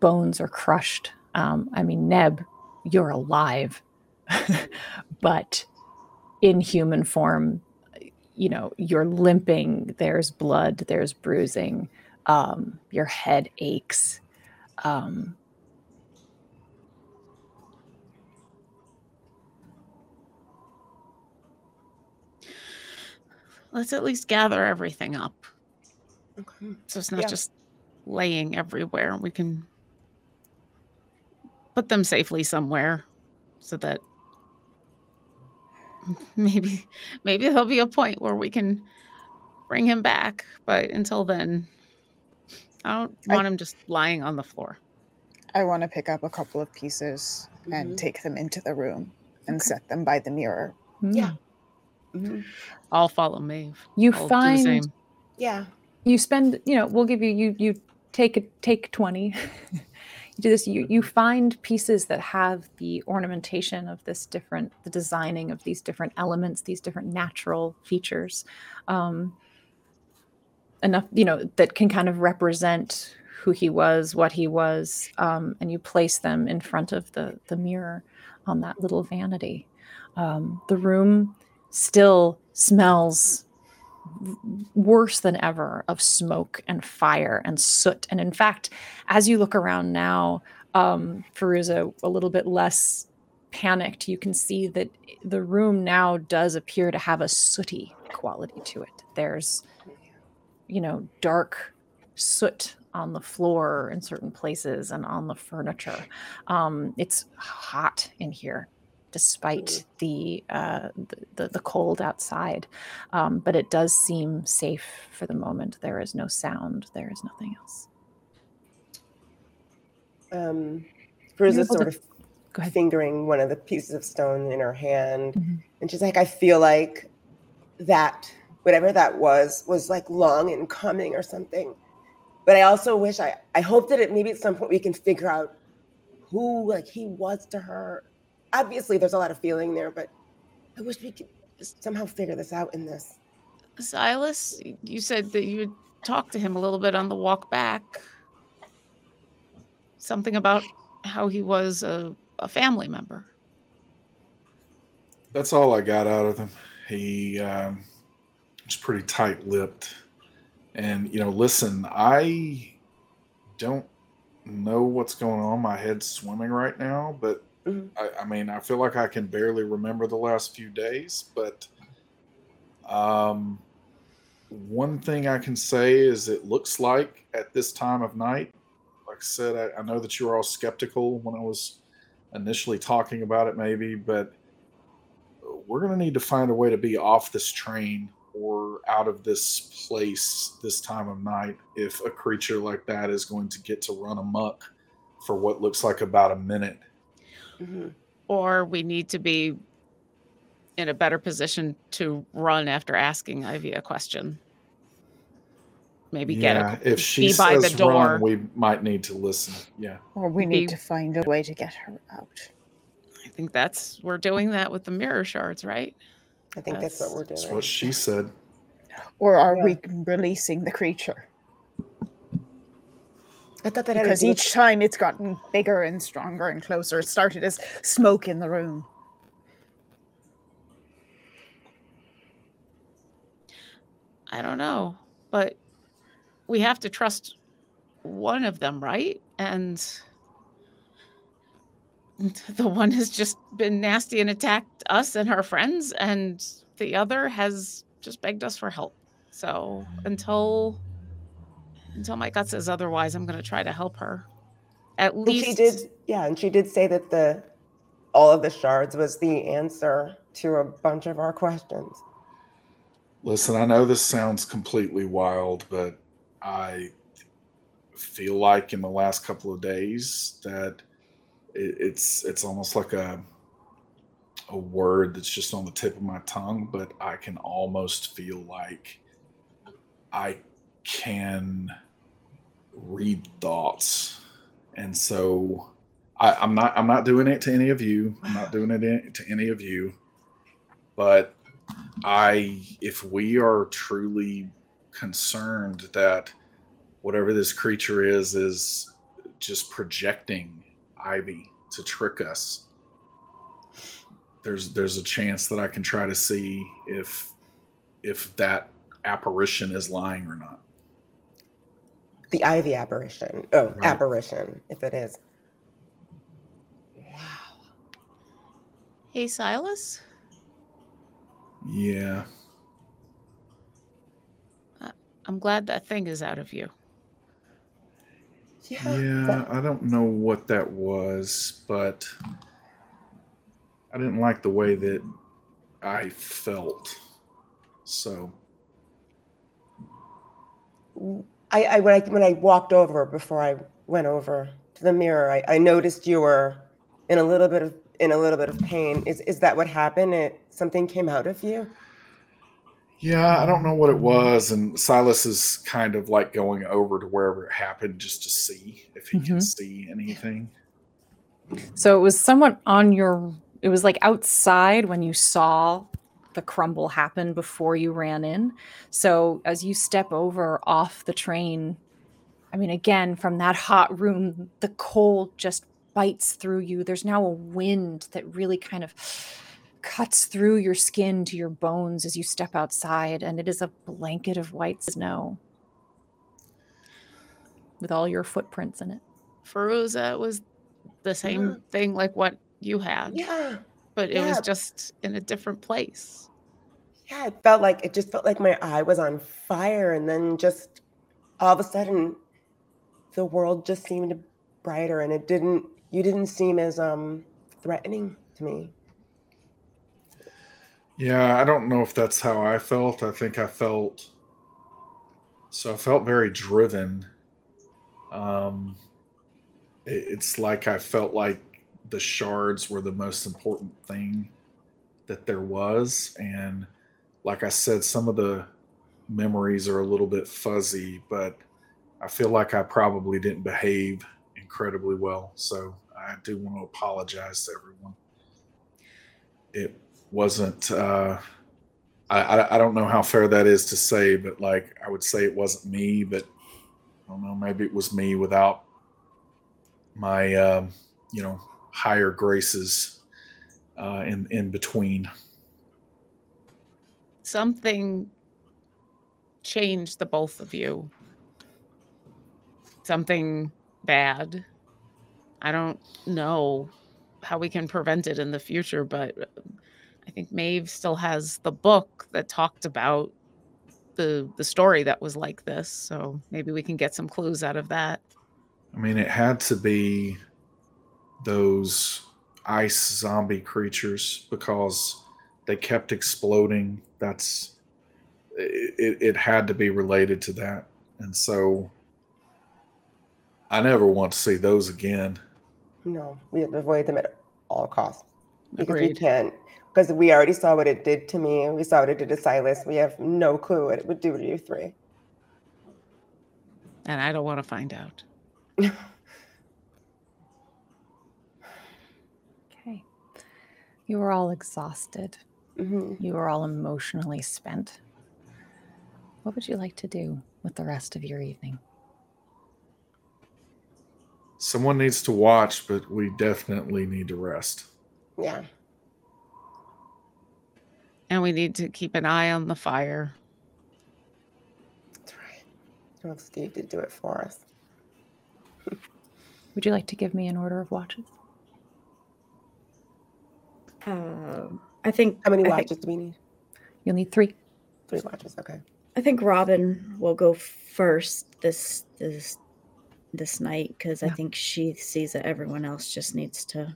Bones are crushed. Um, I mean, Neb, you're alive, but in human form, you know, you're limping, there's blood, there's bruising, um, your head aches. Um, Let's at least gather everything up. Okay. So it's not Yeah. just laying everywhere. We can put them safely somewhere so that maybe maybe there'll be a point where we can bring him back. But until then, I don't I- want him just lying on the floor. I want to pick up a couple of pieces Mhm. and take them into the room and Okay. set them by the mirror. Yeah. mm. Mhm. I'll follow Maeve. You I'll find. Yeah. you spend you know we'll give you you you take a take 20 you do this you you find pieces that have the ornamentation of this different the designing of these different elements these different natural features um enough you know that can kind of represent who he was what he was um and you place them in front of the the mirror on that little vanity. Um the room still smells worse than ever of smoke and fire and soot. And in fact, as you look around now, um, Feruza, a little bit less panicked, you can see that the room now does appear to have a sooty quality to it. There's, you know, dark soot on the floor in certain places and on the furniture. Um, it's hot in here despite the, uh, the, the cold outside. Um, but it does seem safe for the moment. There is no sound. There is nothing else. Um, is sort to- of Go ahead. fingering one of the pieces of stone in her hand. Mhm. And she's like, I feel like that, whatever that was, was like long in coming or something. But I also wish I, I hope that it maybe at some point we can figure out who like he was to her. Obviously, there's a lot of feeling there, but I wish we could somehow figure this out in this. Silas, you said that you talked to him a little bit on the walk back. Something about how he was a, a family member. That's all I got out of him. He um, was pretty tight lipped. And, you know, listen, I don't know what's going on. My head's swimming right now, but Mhm. I, I mean, I feel like I can barely remember the last few days. But um, one thing I can say is it looks like at this time of night, like I said, I, I know that you were all skeptical when I was initially talking about it, maybe, but we're going to need to find a way to be off this train or out of this place this time of night if a creature like that is going to get to run amok for what looks like about a minute. Mhm. Or we need to be in a better position to run after asking Ivy a question. Maybe get yeah, a, if she be by the says door. run, we might need to listen. Yeah. Or we Be- need to find a way to get her out. I think that's we're doing that with the mirror shards, right? I think that's, what we're doing. That's what she said. Or are Yeah. we releasing the creature? I thought that Because do with- each time it's gotten bigger and stronger and closer. It started as smoke in the room. I don't know, but we have to trust one of them, right? And the one has just been nasty and attacked us and our friends, and the other has just begged us for help. So until until my gut says otherwise, I'm going to try to help her. At And least she did, yeah, and she did say that the all of the shards was the answer to a bunch of our questions. Listen, I know this sounds completely wild, but I feel like in the last couple of days that it, it's it's almost like a a word that's just on the tip of my tongue, but I can almost feel like I can read thoughts, and so I, I'm not I'm not doing it to any of you. I'm not doing it to any of you, but I if we are truly concerned that whatever this creature is is just projecting Ivy to trick us, there's there's a chance that I can try to see if if that apparition is lying or not. The ivy apparition. Oh, Right. apparition, if it is. Wow. Hey, Silas. Yeah. Uh, I'm glad that thing is out of you. Yeah, I don't know what that was, but I didn't like the way that I felt. So, I, I when I when I walked over before I went over to the mirror, I, I noticed you were in a little bit of in a little bit of pain. Is is that what happened? It something came out of you? yeah, I don't know what it was. And Silas is kind of like going over to wherever it happened just to see if he can Mhm. see anything. So it was somewhat on your it was like outside when you saw the crumble happen before you ran in. So as you step over off the train, I mean again from that hot room, the cold just bites through you. There's now a wind that really kind of cuts through your skin to your bones as you step outside and it is a blanket of white snow with all your footprints in it. Feruza was the same Yeah. thing like what you had, Yeah. But it was just in a different place. Yeah, it felt like it just felt like my eye was on fire, and then just all of a sudden, the world just seemed brighter, and it didn't. You didn't seem as um threatening to me. Yeah, I don't know if that's how I felt. I think I felt so I felt very driven. Um it- it's like I felt like the shards were the most important thing that there was and like I said some of the memories are a little bit fuzzy, but I feel like I probably didn't behave incredibly well. So I do want to apologize to everyone. It wasn't uh I, I don't know how fair that is to say, but like I would say it wasn't me, but I don't know, maybe it was me without my um, you know, higher graces uh in in between. Something changed the both of you. Something bad. I don't know how we can prevent it in the future, but I think Maeve still has the book that talked about the the story that was like this. So maybe we can get some clues out of that. I mean, it had to be those ice zombie creatures because they kept exploding. That's it, it, it had to be related to that. And so I never want to see those again. No, we have to avoid them at all costs because we can't. Because we already saw what it did to me, and we saw what it did to Silas. We have no clue what it would do to you three. And I don't want to find out. You were all exhausted. hmm You were all emotionally spent. What would you like to do with the rest of your evening? Someone needs to watch, but we definitely need to rest. Yeah. And we need to keep an eye on the fire. That's right. Well, Steve did do it for us. Would you like to give me an order of watches? Um, I think How many I think- watches do we need? You'll need three. Three watches. Okay. I think Robin will go first this this this night because I think she sees that everyone else just needs to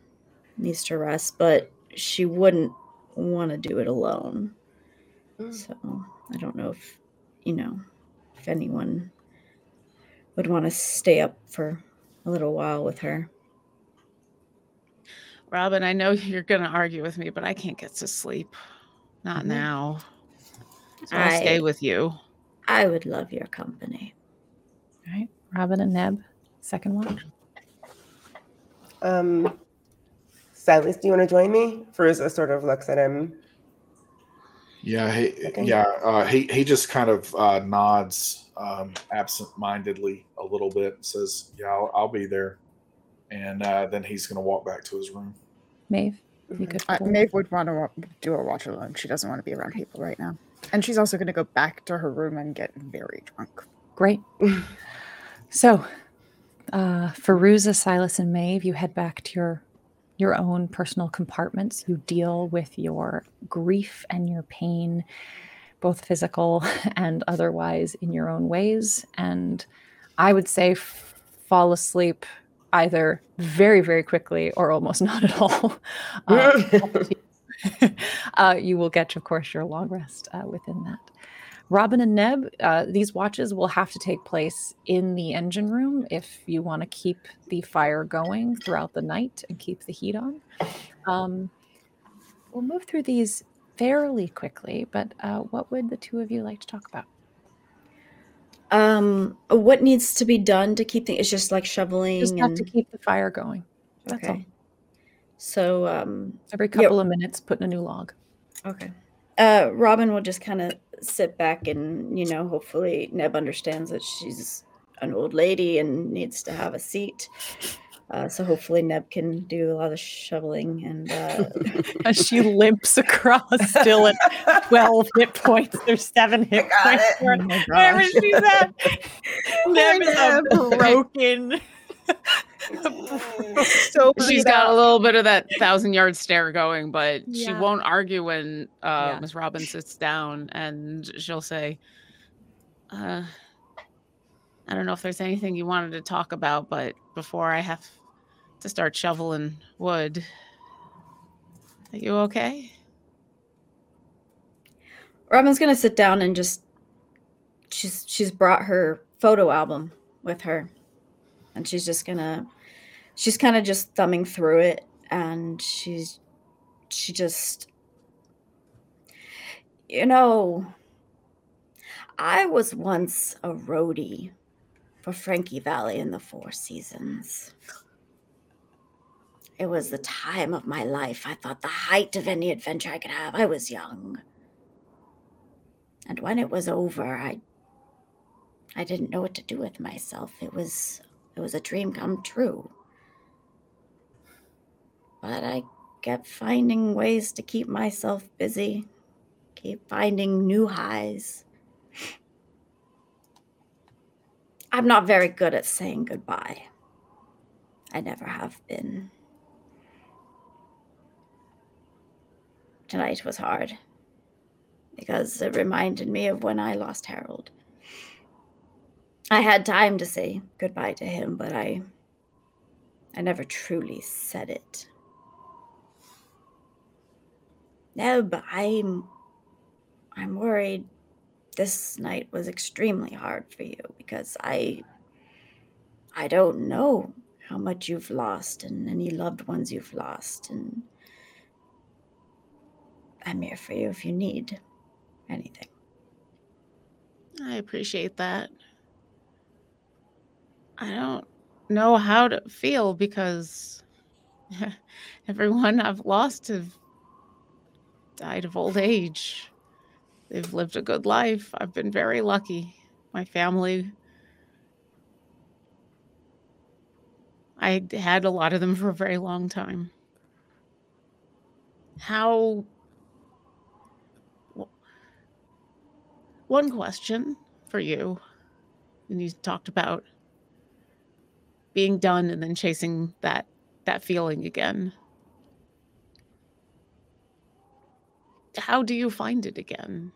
needs to rest, but she wouldn't want to do it alone. Mm. So I don't know if you know if anyone would want to stay up for a little while with her. Robin, I know you're going to argue with me, but I can't get to sleep. Not Mhm. now. So I'll stay with you. I would love your company. All right. Robin and Neb, second watch. Um, Silas, do you want to join me? Feruza sort of looks at him. Yeah, he, Okay. yeah. Uh, he he just kind of uh, nods um, absent-mindedly a little bit, and says, "Yeah, I'll, I'll be there," and uh, then he's going to walk back to his room. Maeve. You could Uh, Maeve would want to do a watch alone. She doesn't want to be around people right now. And she's also going to go back to her room and get very drunk. Great. so, uh, Feruza, Silas, and Maeve, you head back to your your own personal compartments. You deal with your grief and your pain, both physical and otherwise, in your own ways. And I would say, f- fall asleep either very, very quickly or almost not at all. Uh, uh, you will get, of course, your long rest uh, within that. Robin and Neb, uh, these watches will have to take place in the engine room if you want to keep the fire going throughout the night and keep the heat on. Um, we'll move through these fairly quickly, but uh, what would the two of you like to talk about? Um, what needs to be done to keep things? It's just like shoveling. Just have and, to keep the fire going. That's all. okay. So, um, Every couple of minutes, putting a new log. okay. Uh, Robin will just kind of sit back and, you know, hopefully Neb understands that she's an old lady and needs to have a seat. Uh, so hopefully Neb can do a lot of shoveling and uh, As she limps across, still at 12 hit points. There's seven hit got points. it. for Oh my Wherever she's at. Neb is a broken. So She's got a little bit of that thousand yard stare going, but she won't argue when uh, Yeah. Miss Robin sits down and she'll say, uh, I don't know if there's anything you wanted to talk about, but before I have to start shoveling wood, are you okay? Robin's gonna sit down and just she's she's brought her photo album with her. And she's just gonna she's kind of just thumbing through it and she's she just you know I was once a roadie for Frankie Valli in the Four Seasons. It was the time of my life. I thought the height of any adventure I could have. I was young. And when it was over, I I didn't know what to do with myself. It was it was a dream come true. But I kept finding ways to keep myself busy, keep finding new highs. I'm not very good at saying goodbye. I never have been. Tonight was hard because it reminded me of when I lost Harold. I had time to say goodbye to him, but I I never truly said it. Neb, I'm I'm worried this night was extremely hard for you because I I don't know how much you've lost and any loved ones you've lost and I'm here for you if you need anything. I appreciate that. I don't know how to feel because everyone I've lost have died of old age. They've lived a good life. I've been very lucky. My family, I had a lot of them for a very long time. How one question for you and you talked about being done and then chasing that that feeling again how do you find it again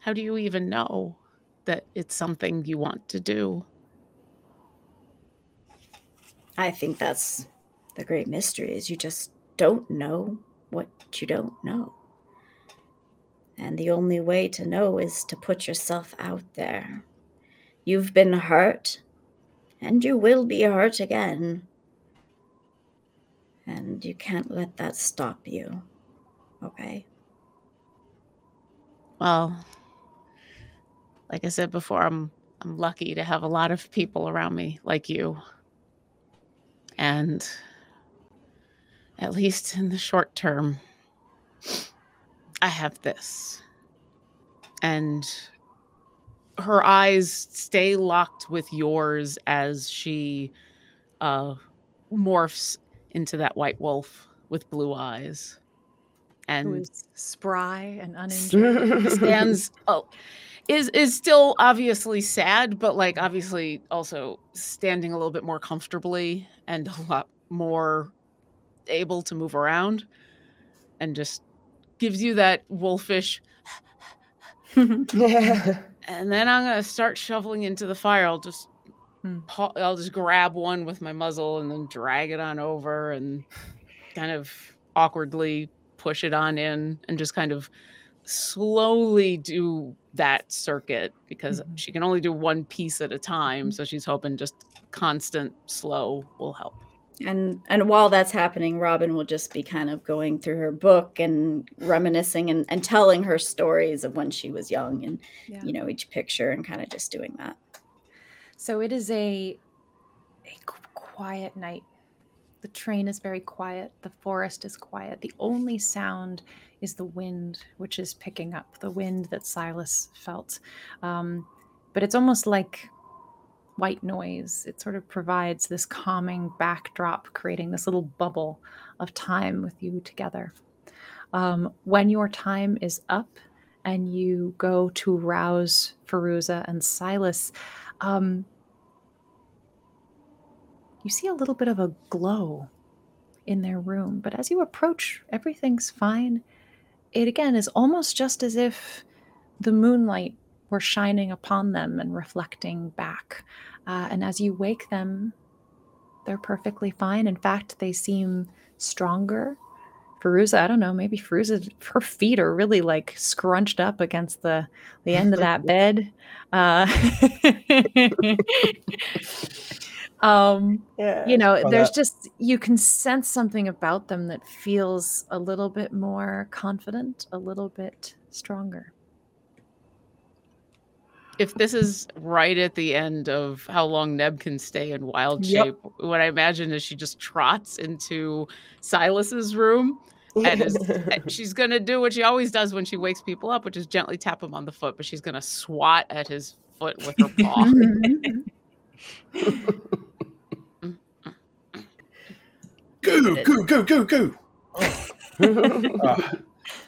how do you even know that it's something you want to do I think that's the great mystery is you just don't know what you don't know. And the only way to know is to put yourself out there. You've been hurt, and you will be hurt again. And you can't let that stop you. Okay? well like i said before i'm i'm lucky to have a lot of people around me like you and at least in the short term i have this and her eyes stay locked with yours as she uh morphs into that white wolf with blue eyes. And spry and uninjured. stands oh is is still obviously sad but like obviously also standing a little bit more comfortably and a lot more able to move around and just gives you that wolfish yeah. and then i'm going to start shoveling into the fire i'll just Hmm. i'll just grab one with my muzzle and then drag it on over and kind of awkwardly push it on in and just kind of slowly do that circuit because Mhm. she can only do one piece at a time so she's hoping just constant slow will help And and while that's happening, Robin will just be kind of going through her book and reminiscing and, and telling her stories of when she was young and Yeah. you know each picture and kind of just doing that. So it is a a quiet night. The train is very quiet. The forest is quiet. The only sound is the wind, which is picking up the wind that Silas felt. Um, but it's almost like white noise. It sort of provides this calming backdrop, creating this little bubble of time with you together. Um, when your time is up and you go to rouse Feruza and Silas, um, you see a little bit of a glow in their room. But as you approach, everything's fine. It again is almost just as if the moonlight were shining upon them and reflecting back. Uh, and as you wake them, they're perfectly fine. In fact, they seem stronger. Feruza, I don't know, maybe Feruza, her feet are really like scrunched up against the the end of that bed. Uh, um, yeah. you know, Well, there's that- just you can sense something about them that feels a little bit more confident, a little bit stronger. if this is right at the end of how long Neb can stay in wild Yep. shape, what I imagine is she just trots into Silas's room and is and she's gonna do what she always does when she wakes people up, which is gently tap him on the foot, but she's gonna swat at his foot with her paw. Goo, goo, goo, goo, goo. Ah,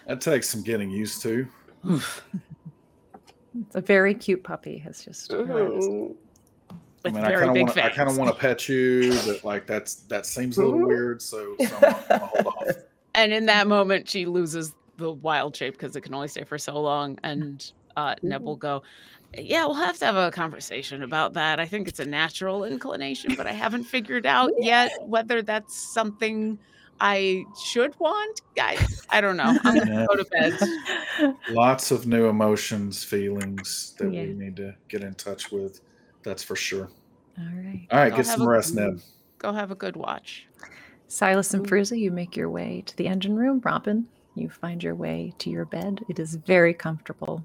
that takes some getting used to. It's a very cute puppy. Has just arrived. Mhm. I mean, I kind of big want, I kind of want to pet you, but like that's that seems a little weird. So, so I'm, I'm hold off. And in that moment, she loses the wild shape because it can only stay for so long. And uh, Neb will go, Yeah, we'll have to have a conversation about that. I think it's a natural inclination, but I haven't figured out yet whether that's something I should want. Guys, I don't know. I'm going to Yeah. go to bed. Lots of new emotions, feelings that Yeah. we need to get in touch with. That's for sure. All right. All right, Go get some a- rest, Neb. Go have a good watch. Silas and Feruza, you make your way to the engine room. Robin, you find your way to your bed. It is very comfortable,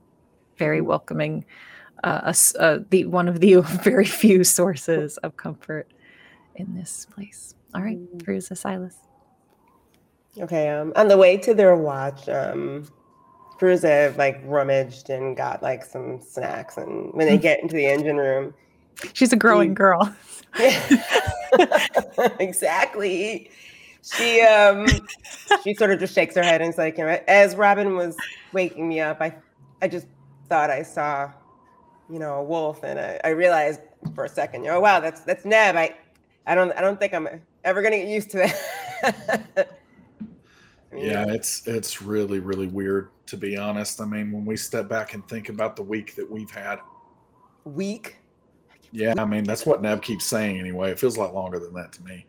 very mm-hmm. welcoming. Uh, a s- uh, the one of the very few sources of comfort in this place. All right, Feruza, Silas. Okay, um, on the way to their watch, um, like rummaged and got like some snacks, and when they get into the engine room, She's a growing Mm. girl. exactly, she um, she sort of just shakes her head and is like, as Robin was waking me up, I I just thought I saw, you know, a wolf, and I, I realized for a second, oh wow, that's that's Neb. I I don't I don't think I'm ever gonna get used to that. I mean, Yeah, it's it's really really weird to be honest. I mean, when we step back and think about the week that we've had, week. yeah, I mean that's what Neb keeps saying anyway. It feels a lot longer than that to me.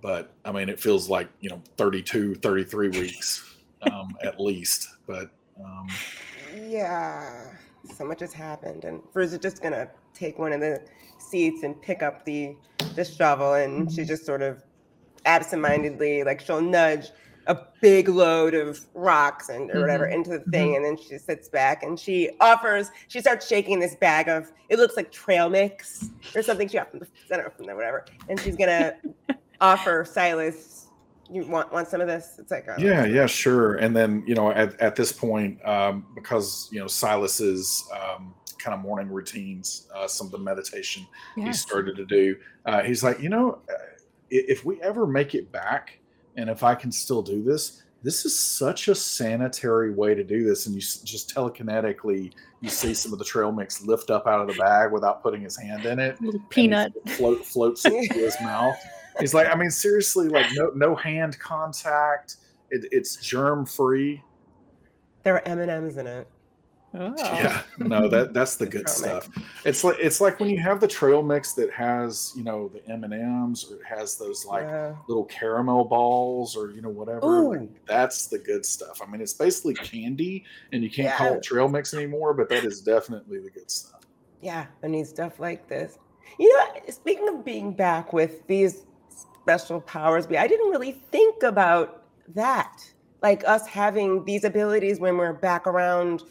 But I mean, it feels like you know 32, 33 weeks um, at least. But um, Yeah, so much has happened, and Friz is just gonna take one of the seats and pick up the the shovel, and she just sort of absentmindedly, like she'll nudge a big load of rocks and or whatever mm-hmm. into the thing, mm-hmm. and then she sits back and she offers. She starts shaking this bag of it looks like trail mix or something. She got from the center from there, whatever, and she's gonna offer Silas. You want want some of this? It's like uh, yeah, yeah, sure. And then you know, at, at this point, um, because you know Silas's um, kind of morning routines, uh, some of the meditation he started to do, uh, he's like, you know, uh, if we ever make it back and if I can still do this, this is such a sanitary way to do this. And you just telekinetically, you see some of the trail mix lift up out of the bag without putting his hand in it. Little peanut. float floats into his mouth. He's like, I mean, seriously, like no no hand contact. It, it's germ free. There are M and M's in it. Oh. Yeah, no, that that's the good Trail mix. stuff. It's like it's like when you have the trail mix that has you know the M and M's or it has those like Yeah. little caramel balls or you know whatever. like, that's the good stuff. I mean, it's basically candy, and you can't call it trail mix anymore, but that is definitely the good stuff. Yeah, I need stuff like this. You know, speaking of being back with these special powers, be? I didn't really think about that. Like us having these abilities when we're back around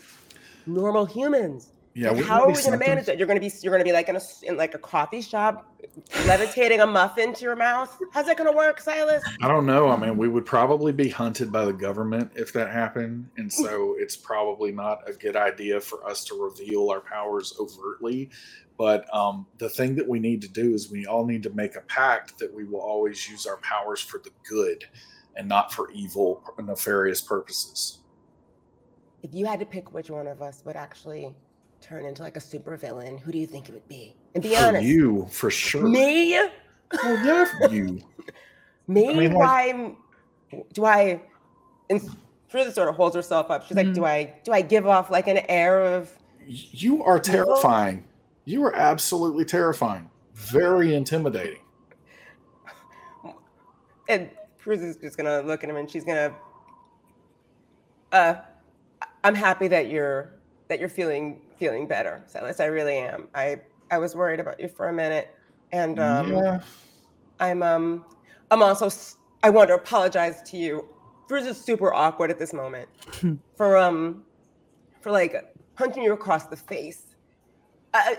normal humans. Yeah, Like, how are we going to manage that? You're going to be you're going to be like in a in like a coffee shop, levitating a muffin to your mouth. How's that going to work, Silas? I don't know. I mean, we would probably be hunted by the government if that happened. And so it's probably not a good idea for us to reveal our powers overtly. But um, the thing that we need to do is we all need to make a pact that we will always use our powers for the good and not for evil, nefarious purposes. If you had to pick which one of us would actually turn into like a super villain, who do you think it would be? And be For honest, you, for sure. me. Well, yeah, you. Me? I mean, do like- I do I and Teresa sort of holds herself up. She's like, Mhm. do I do I give off like an air of You are terrifying. You were absolutely terrifying. Very intimidating. and Teresa's just gonna look at him and she's gonna uh I'm happy that you're that you're feeling feeling better, Silas. I really am. I I was worried about you for a minute. And um yeah. I'm um I'm also I want to apologize to you. Bruce is super awkward at this moment for um for like punching you across the face. I,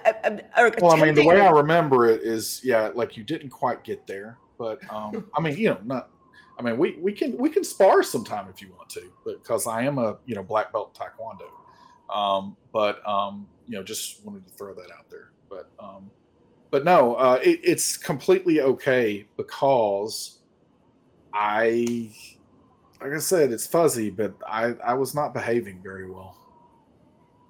Well, I mean, the way I remember it is, yeah, like you didn't quite get there, but um, I mean, you know, not. I mean, we we can we can spar sometime if you want to, because I am a you know black belt taekwondo. Um, but um, you know, just wanted to throw that out there. But um, but no, uh, it, it's completely okay because I, like I said, it's fuzzy, but I I was not behaving very well.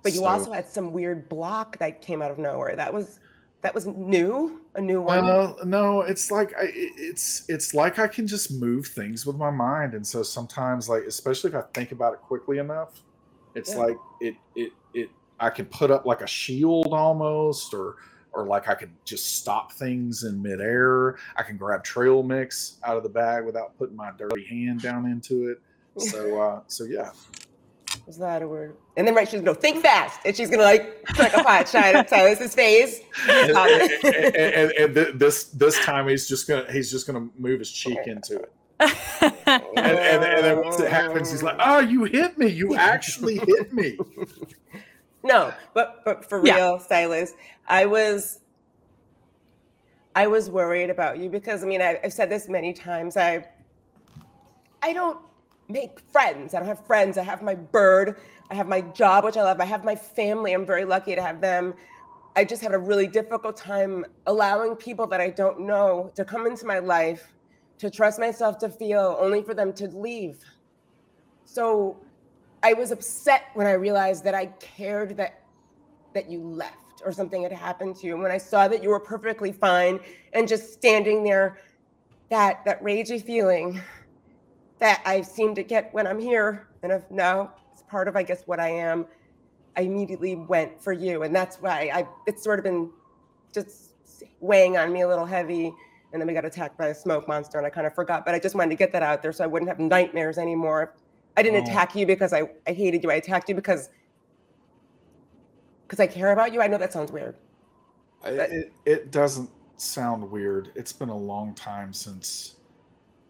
But you So- also had some weird block that came out of nowhere. That was that was new, a new one. Well, no, it's like I, it- it's it's like I can just move things with my mind, and so sometimes, like especially if I think about it quickly enough, it's Yeah. like it it it I can put up like a shield almost, or or like I can just stop things in midair. I can grab trail mix out of the bag without putting my dirty hand down into it. So uh, so yeah, was that a word? And then right, she's gonna go think fast, and she's gonna like like a pot shine at Silas's face. and, Stop and, it. and, and, and th- this this time he's just gonna he's just gonna move his cheek into it. and, and, and then once it happens, he's like, "Oh, you hit me! You actually hit me!" No, but but for Yeah. real, Silas, I was I was worried about you because I mean I, I've said this many times. I I don't make friends. I don't have friends. I have my bird. I have my job, which I love. I have my family. I'm very lucky to have them. I just had a really difficult time allowing people that I don't know to come into my life, to trust myself to feel, only for them to leave. So I was upset when I realized that I cared that that you left or something had happened to you. And when I saw that you were perfectly fine and just standing there, that that ragey feeling that I seem to get when I'm here, and if now it's part of I guess what I am. I immediately went for you, and that's why I it's sort of been just weighing on me a little heavy. And then we got attacked by a smoke monster, and I kind of forgot. But I just wanted to get that out there so I wouldn't have nightmares anymore. I didn't Oh. attack you because I, I hated you. I attacked you because because I care about you. I know that sounds weird. I- It, it doesn't sound weird. It's been a long time since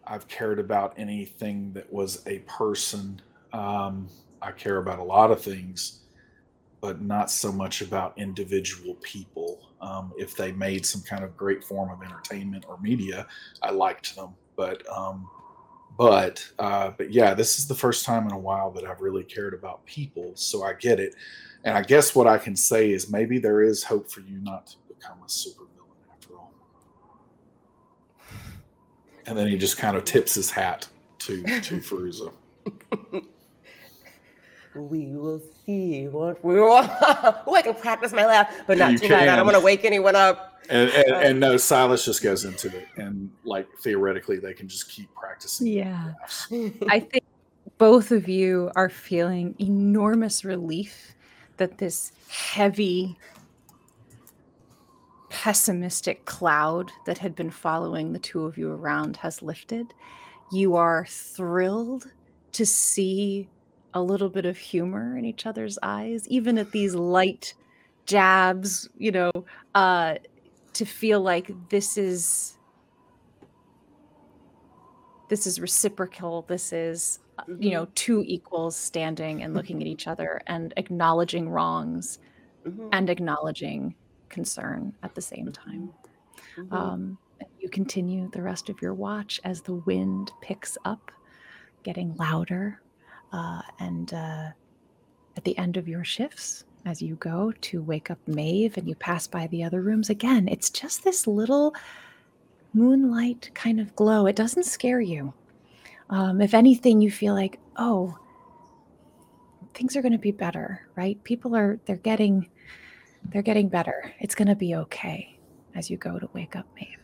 I've cared about anything that was a person. Um, I care about a lot of things, but not so much about individual people. Um, if they made some kind of great form of entertainment or media, I liked them. But um, but uh, but yeah, this is the first time in a while that I've really cared about people. So I get it. And I guess what I can say is maybe there is hope for you not to become a supervillain after all. And then he just kind of tips his hat to to Feruza. We will see what we will. oh, I can practice my laugh, but not You tonight. I don't want to wake anyone up. And, and, oh. and no, Silas just goes into it, and like theoretically, they can just keep practicing. Yeah. I think both of you are feeling enormous relief that this heavy, pessimistic cloud that had been following the two of you around has lifted. You are thrilled to see a little bit of humor in each other's eyes, even at these light jabs, you know, uh, to feel like this is this is reciprocal this is you know two equals standing and looking at each other and acknowledging wrongs Mhm, and acknowledging concern at the same time. Mhm. um, you continue the rest of your watch as the wind picks up getting louder uh, and uh, at the end of your shifts as you go to wake up Maeve and you pass by the other rooms again it's just this little moonlight kind of glow. It doesn't scare you. Um, if anything you feel like oh things are going to be better right? People are they're getting they're getting better it's going to be okay as you go to wake up Maeve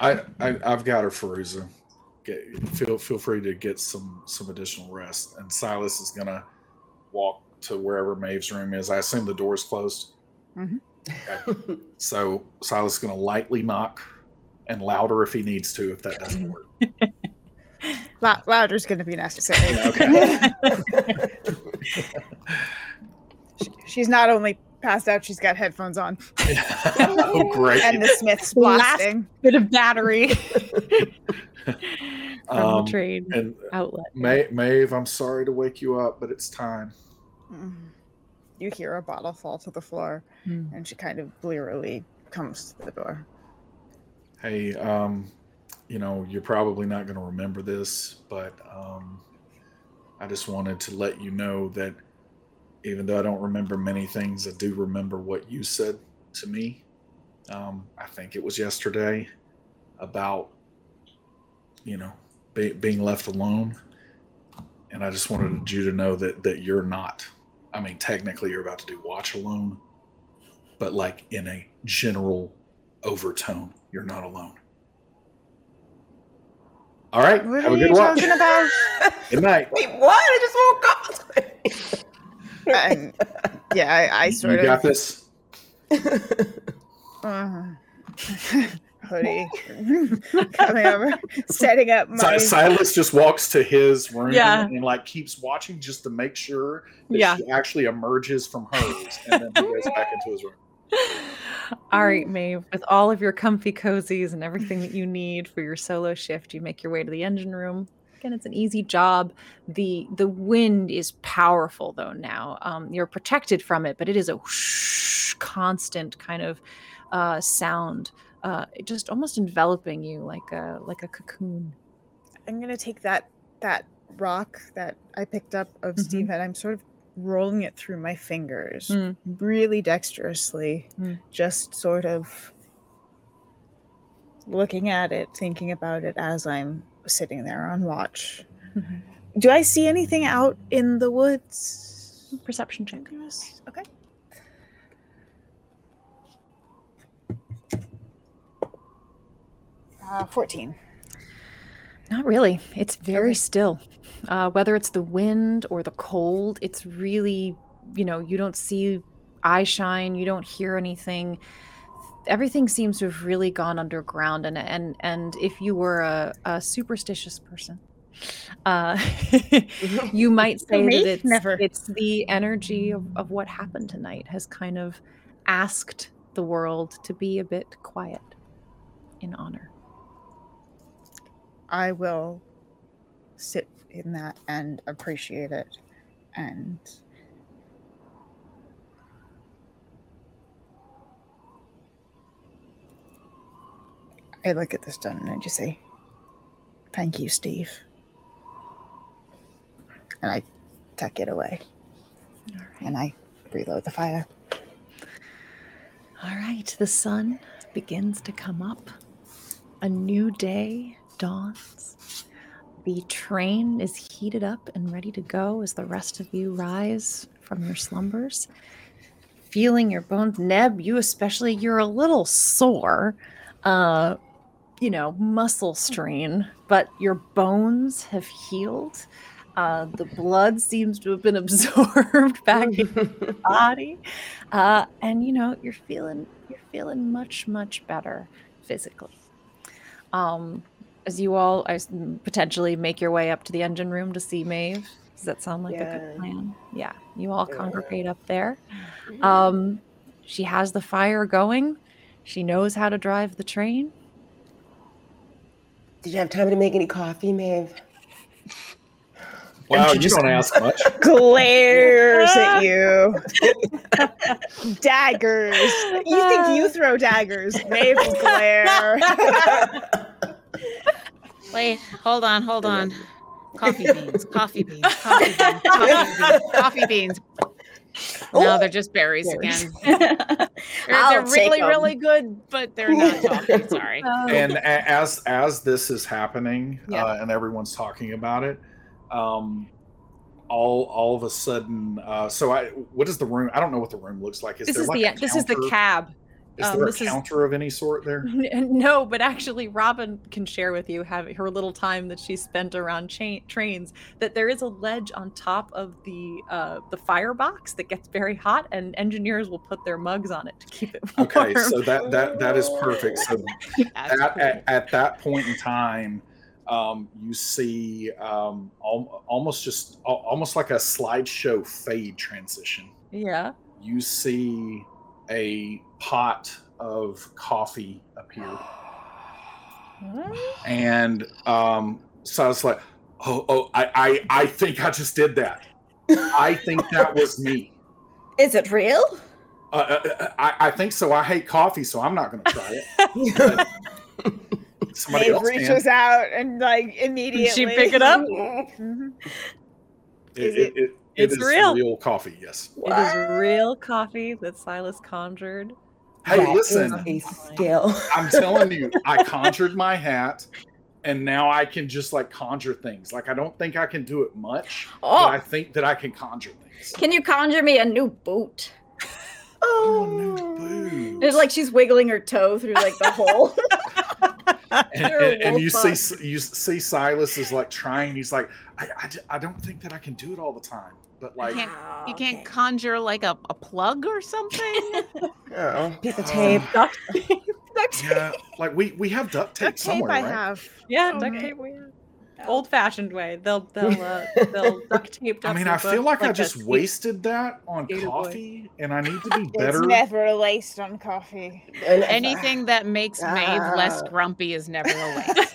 I, I I've got her, Feruza. Get, feel feel free to get some some additional rest. And Silas is gonna walk to wherever Maeve's room is. I assume the door's closed. Mhm. Okay. So Silas is gonna lightly knock and louder if he needs to, if that doesn't work. Lou- Louder's going to be necessary. Okay. She- She's not only passed out, she's got headphones on. oh, great. And the Smiths Last- blasting. bit of battery from Um, the train and outlet Ma- Maeve, I'm sorry to wake you up, but it's time. Mm. You hear a bottle fall to the floor, Hmm. and she kind of blearily comes to the door. Hey, um, you know, you're probably not going to remember this, but um, I just wanted to let you know that even though I don't remember many things, I do remember what you said to me. Um, I think it was yesterday about, you know, be, being left alone. And I just wanted you to know that that you're not. I mean, technically, you're about to do watch alone, but like in a general overtone, you're not alone. All right. What have are a you good watch. talking about? Good night. Wait, what? I just woke up. and yeah, I, I You sort got this. uh, hoodie coming over, setting up my. Silas just walks to his room Yeah. and like keeps watching just to make sure that Yeah. she actually emerges from hers, and then he goes back into his room. All right, Maeve, with all of your comfy cozies and everything that you need for your solo shift, you make your way to the engine room. Again, it's an easy job. The the wind is powerful though now. Um, you're protected from it, but it is a whoosh, constant kind of uh, sound, uh, just almost enveloping you like a like a cocoon. I'm gonna take that that rock that I picked up of Mhm. Steve, and I'm sort of rolling it through my fingers, Mm. really dexterously, Mm. just sort of looking at it, thinking about it as I'm sitting there on watch. Mhm. Do I see anything out in the woods? Perception check. Okay. Uh, 14. Not really. It's very still. Uh, whether it's the wind or the cold, it's really, you know, you don't see eye shine, you don't hear anything. Everything seems to have really gone underground, and and and if you were a, a superstitious person, uh, you might say that it's Never. it's the energy of, of what happened tonight has kind of asked the world to be a bit quiet in honor. I will sit in that and appreciate it. And I look at this stone and I just say, Thank you, Steve. And I tuck it away and I reload the fire. All right, the sun begins to come up. A new day dawns. The train is heated up and ready to go as the rest of you rise from your slumbers. Feeling your bones, Neb, you especially, you're a little sore. Uh, you know, muscle strain, but your bones have healed. Uh, the blood seems to have been absorbed back in your body, uh, and you know you're feeling you're feeling much much better physically. Um, as you all I potentially make your way up to the engine room to see Maeve. Does that sound like a good plan? Yeah, you all Yeah. congregate up there. Um, she has the fire going. She knows how to drive the train. Did you have time to make any coffee, Maeve? Wow, you don't ask much. Glares at you. daggers. You think you throw daggers? Maeve glare. Wait, hold on, hold on. Coffee beans, coffee beans, coffee beans, coffee beans, coffee beans. No, they're just berries Berries. again. They're, I'll they're take really, 'em. really good, but they're not coffee. Sorry. and as as this is happening Yeah. uh, and everyone's talking about it um all all of a sudden uh so i what is the room i don't know what the room looks like is this there is like the a this is the cab. Is um, there a this is- counter of any sort there No, but actually, Robin can share with you have her little time that she spent around cha- trains. That there is a ledge on top of the uh, the firebox that gets very hot, and engineers will put their mugs on it to keep it warm. okay so that that that is perfect so at, at, at that point in time um, you see um, al- almost just al- almost like a slideshow fade transition yeah. you see a pot of coffee appeared. and um, so I was like, "Oh, oh, I, I, I think I just did that. I think that was me. Is it real? Uh, uh, I, I think so. I hate coffee, so I'm not going to try it. Somebody Maeve else reaches can. out and like immediately. She pick it up. Mhm. It, Is it, it- it, it It's is real. coffee. Yes. It is real coffee that Silas conjured. Hey, That listen. a skill. I'm telling you, I conjured my hat, and now I can just like conjure things. Like I don't think I can do it much, but Oh, I think that I can conjure things. can you conjure me a new boot? Oh, no, It's like she's wiggling her toe through like the hole. and, You're and, and you wolf see you see Silas is like trying. He's like, I, I, I, don't think that I can do it all the time. But like, can't- You can't conjure like a, a plug or something? Oh, piece of Um, tape. Duct tape. Duct tape. yeah, like we we have duct tape Duct tape somewhere, I right? have. Yeah, Oh, duct man. tape. we have. Old fashioned way. They'll they'll uh, they'll duct tape. I mean, I feel book like, I a just wasted that on skater boy. coffee, and I need to be better. It's never laced on coffee. Anything that makes Maeve less Ah. grumpy is never a waste.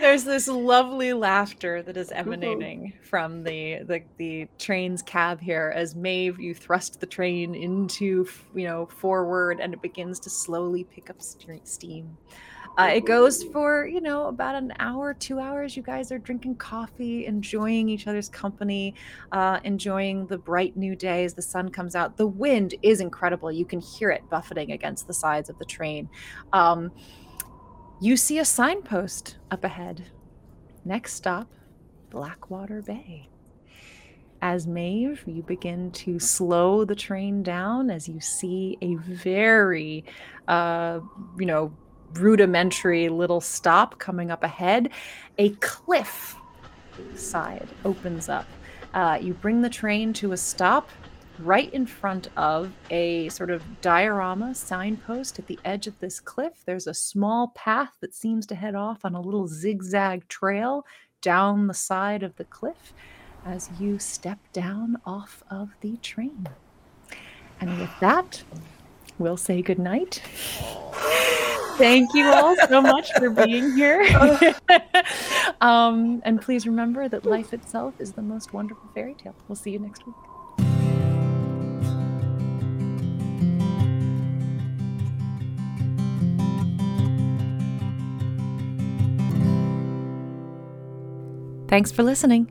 There's this lovely laughter that is emanating from the, the the train's cab here as Maeve you thrust the train into you know forward and it begins to slowly pick up stre- steam. Uh, it goes for you know about an hour, two hours. You guys are drinking coffee, enjoying each other's company, uh, enjoying the bright new day as the sun comes out. The wind is incredible. You can hear it buffeting against the sides of the train. Um, you see a signpost up ahead. Next stop, Blackwater Bay. As Maeve, you begin to slow the train down as you see a very, uh, you know, rudimentary little stop coming up ahead. A cliff side opens up. Uh, you bring the train to a stop right in front of a sort of diorama signpost at the edge of this cliff. There's a small path that seems to head off on a little zigzag trail down the side of the cliff as you step down off of the train. And with that, we'll say goodnight. Thank you all so much for being here. um, and please remember that life itself is the most wonderful fairy tale. We'll see you next week. Thanks for listening.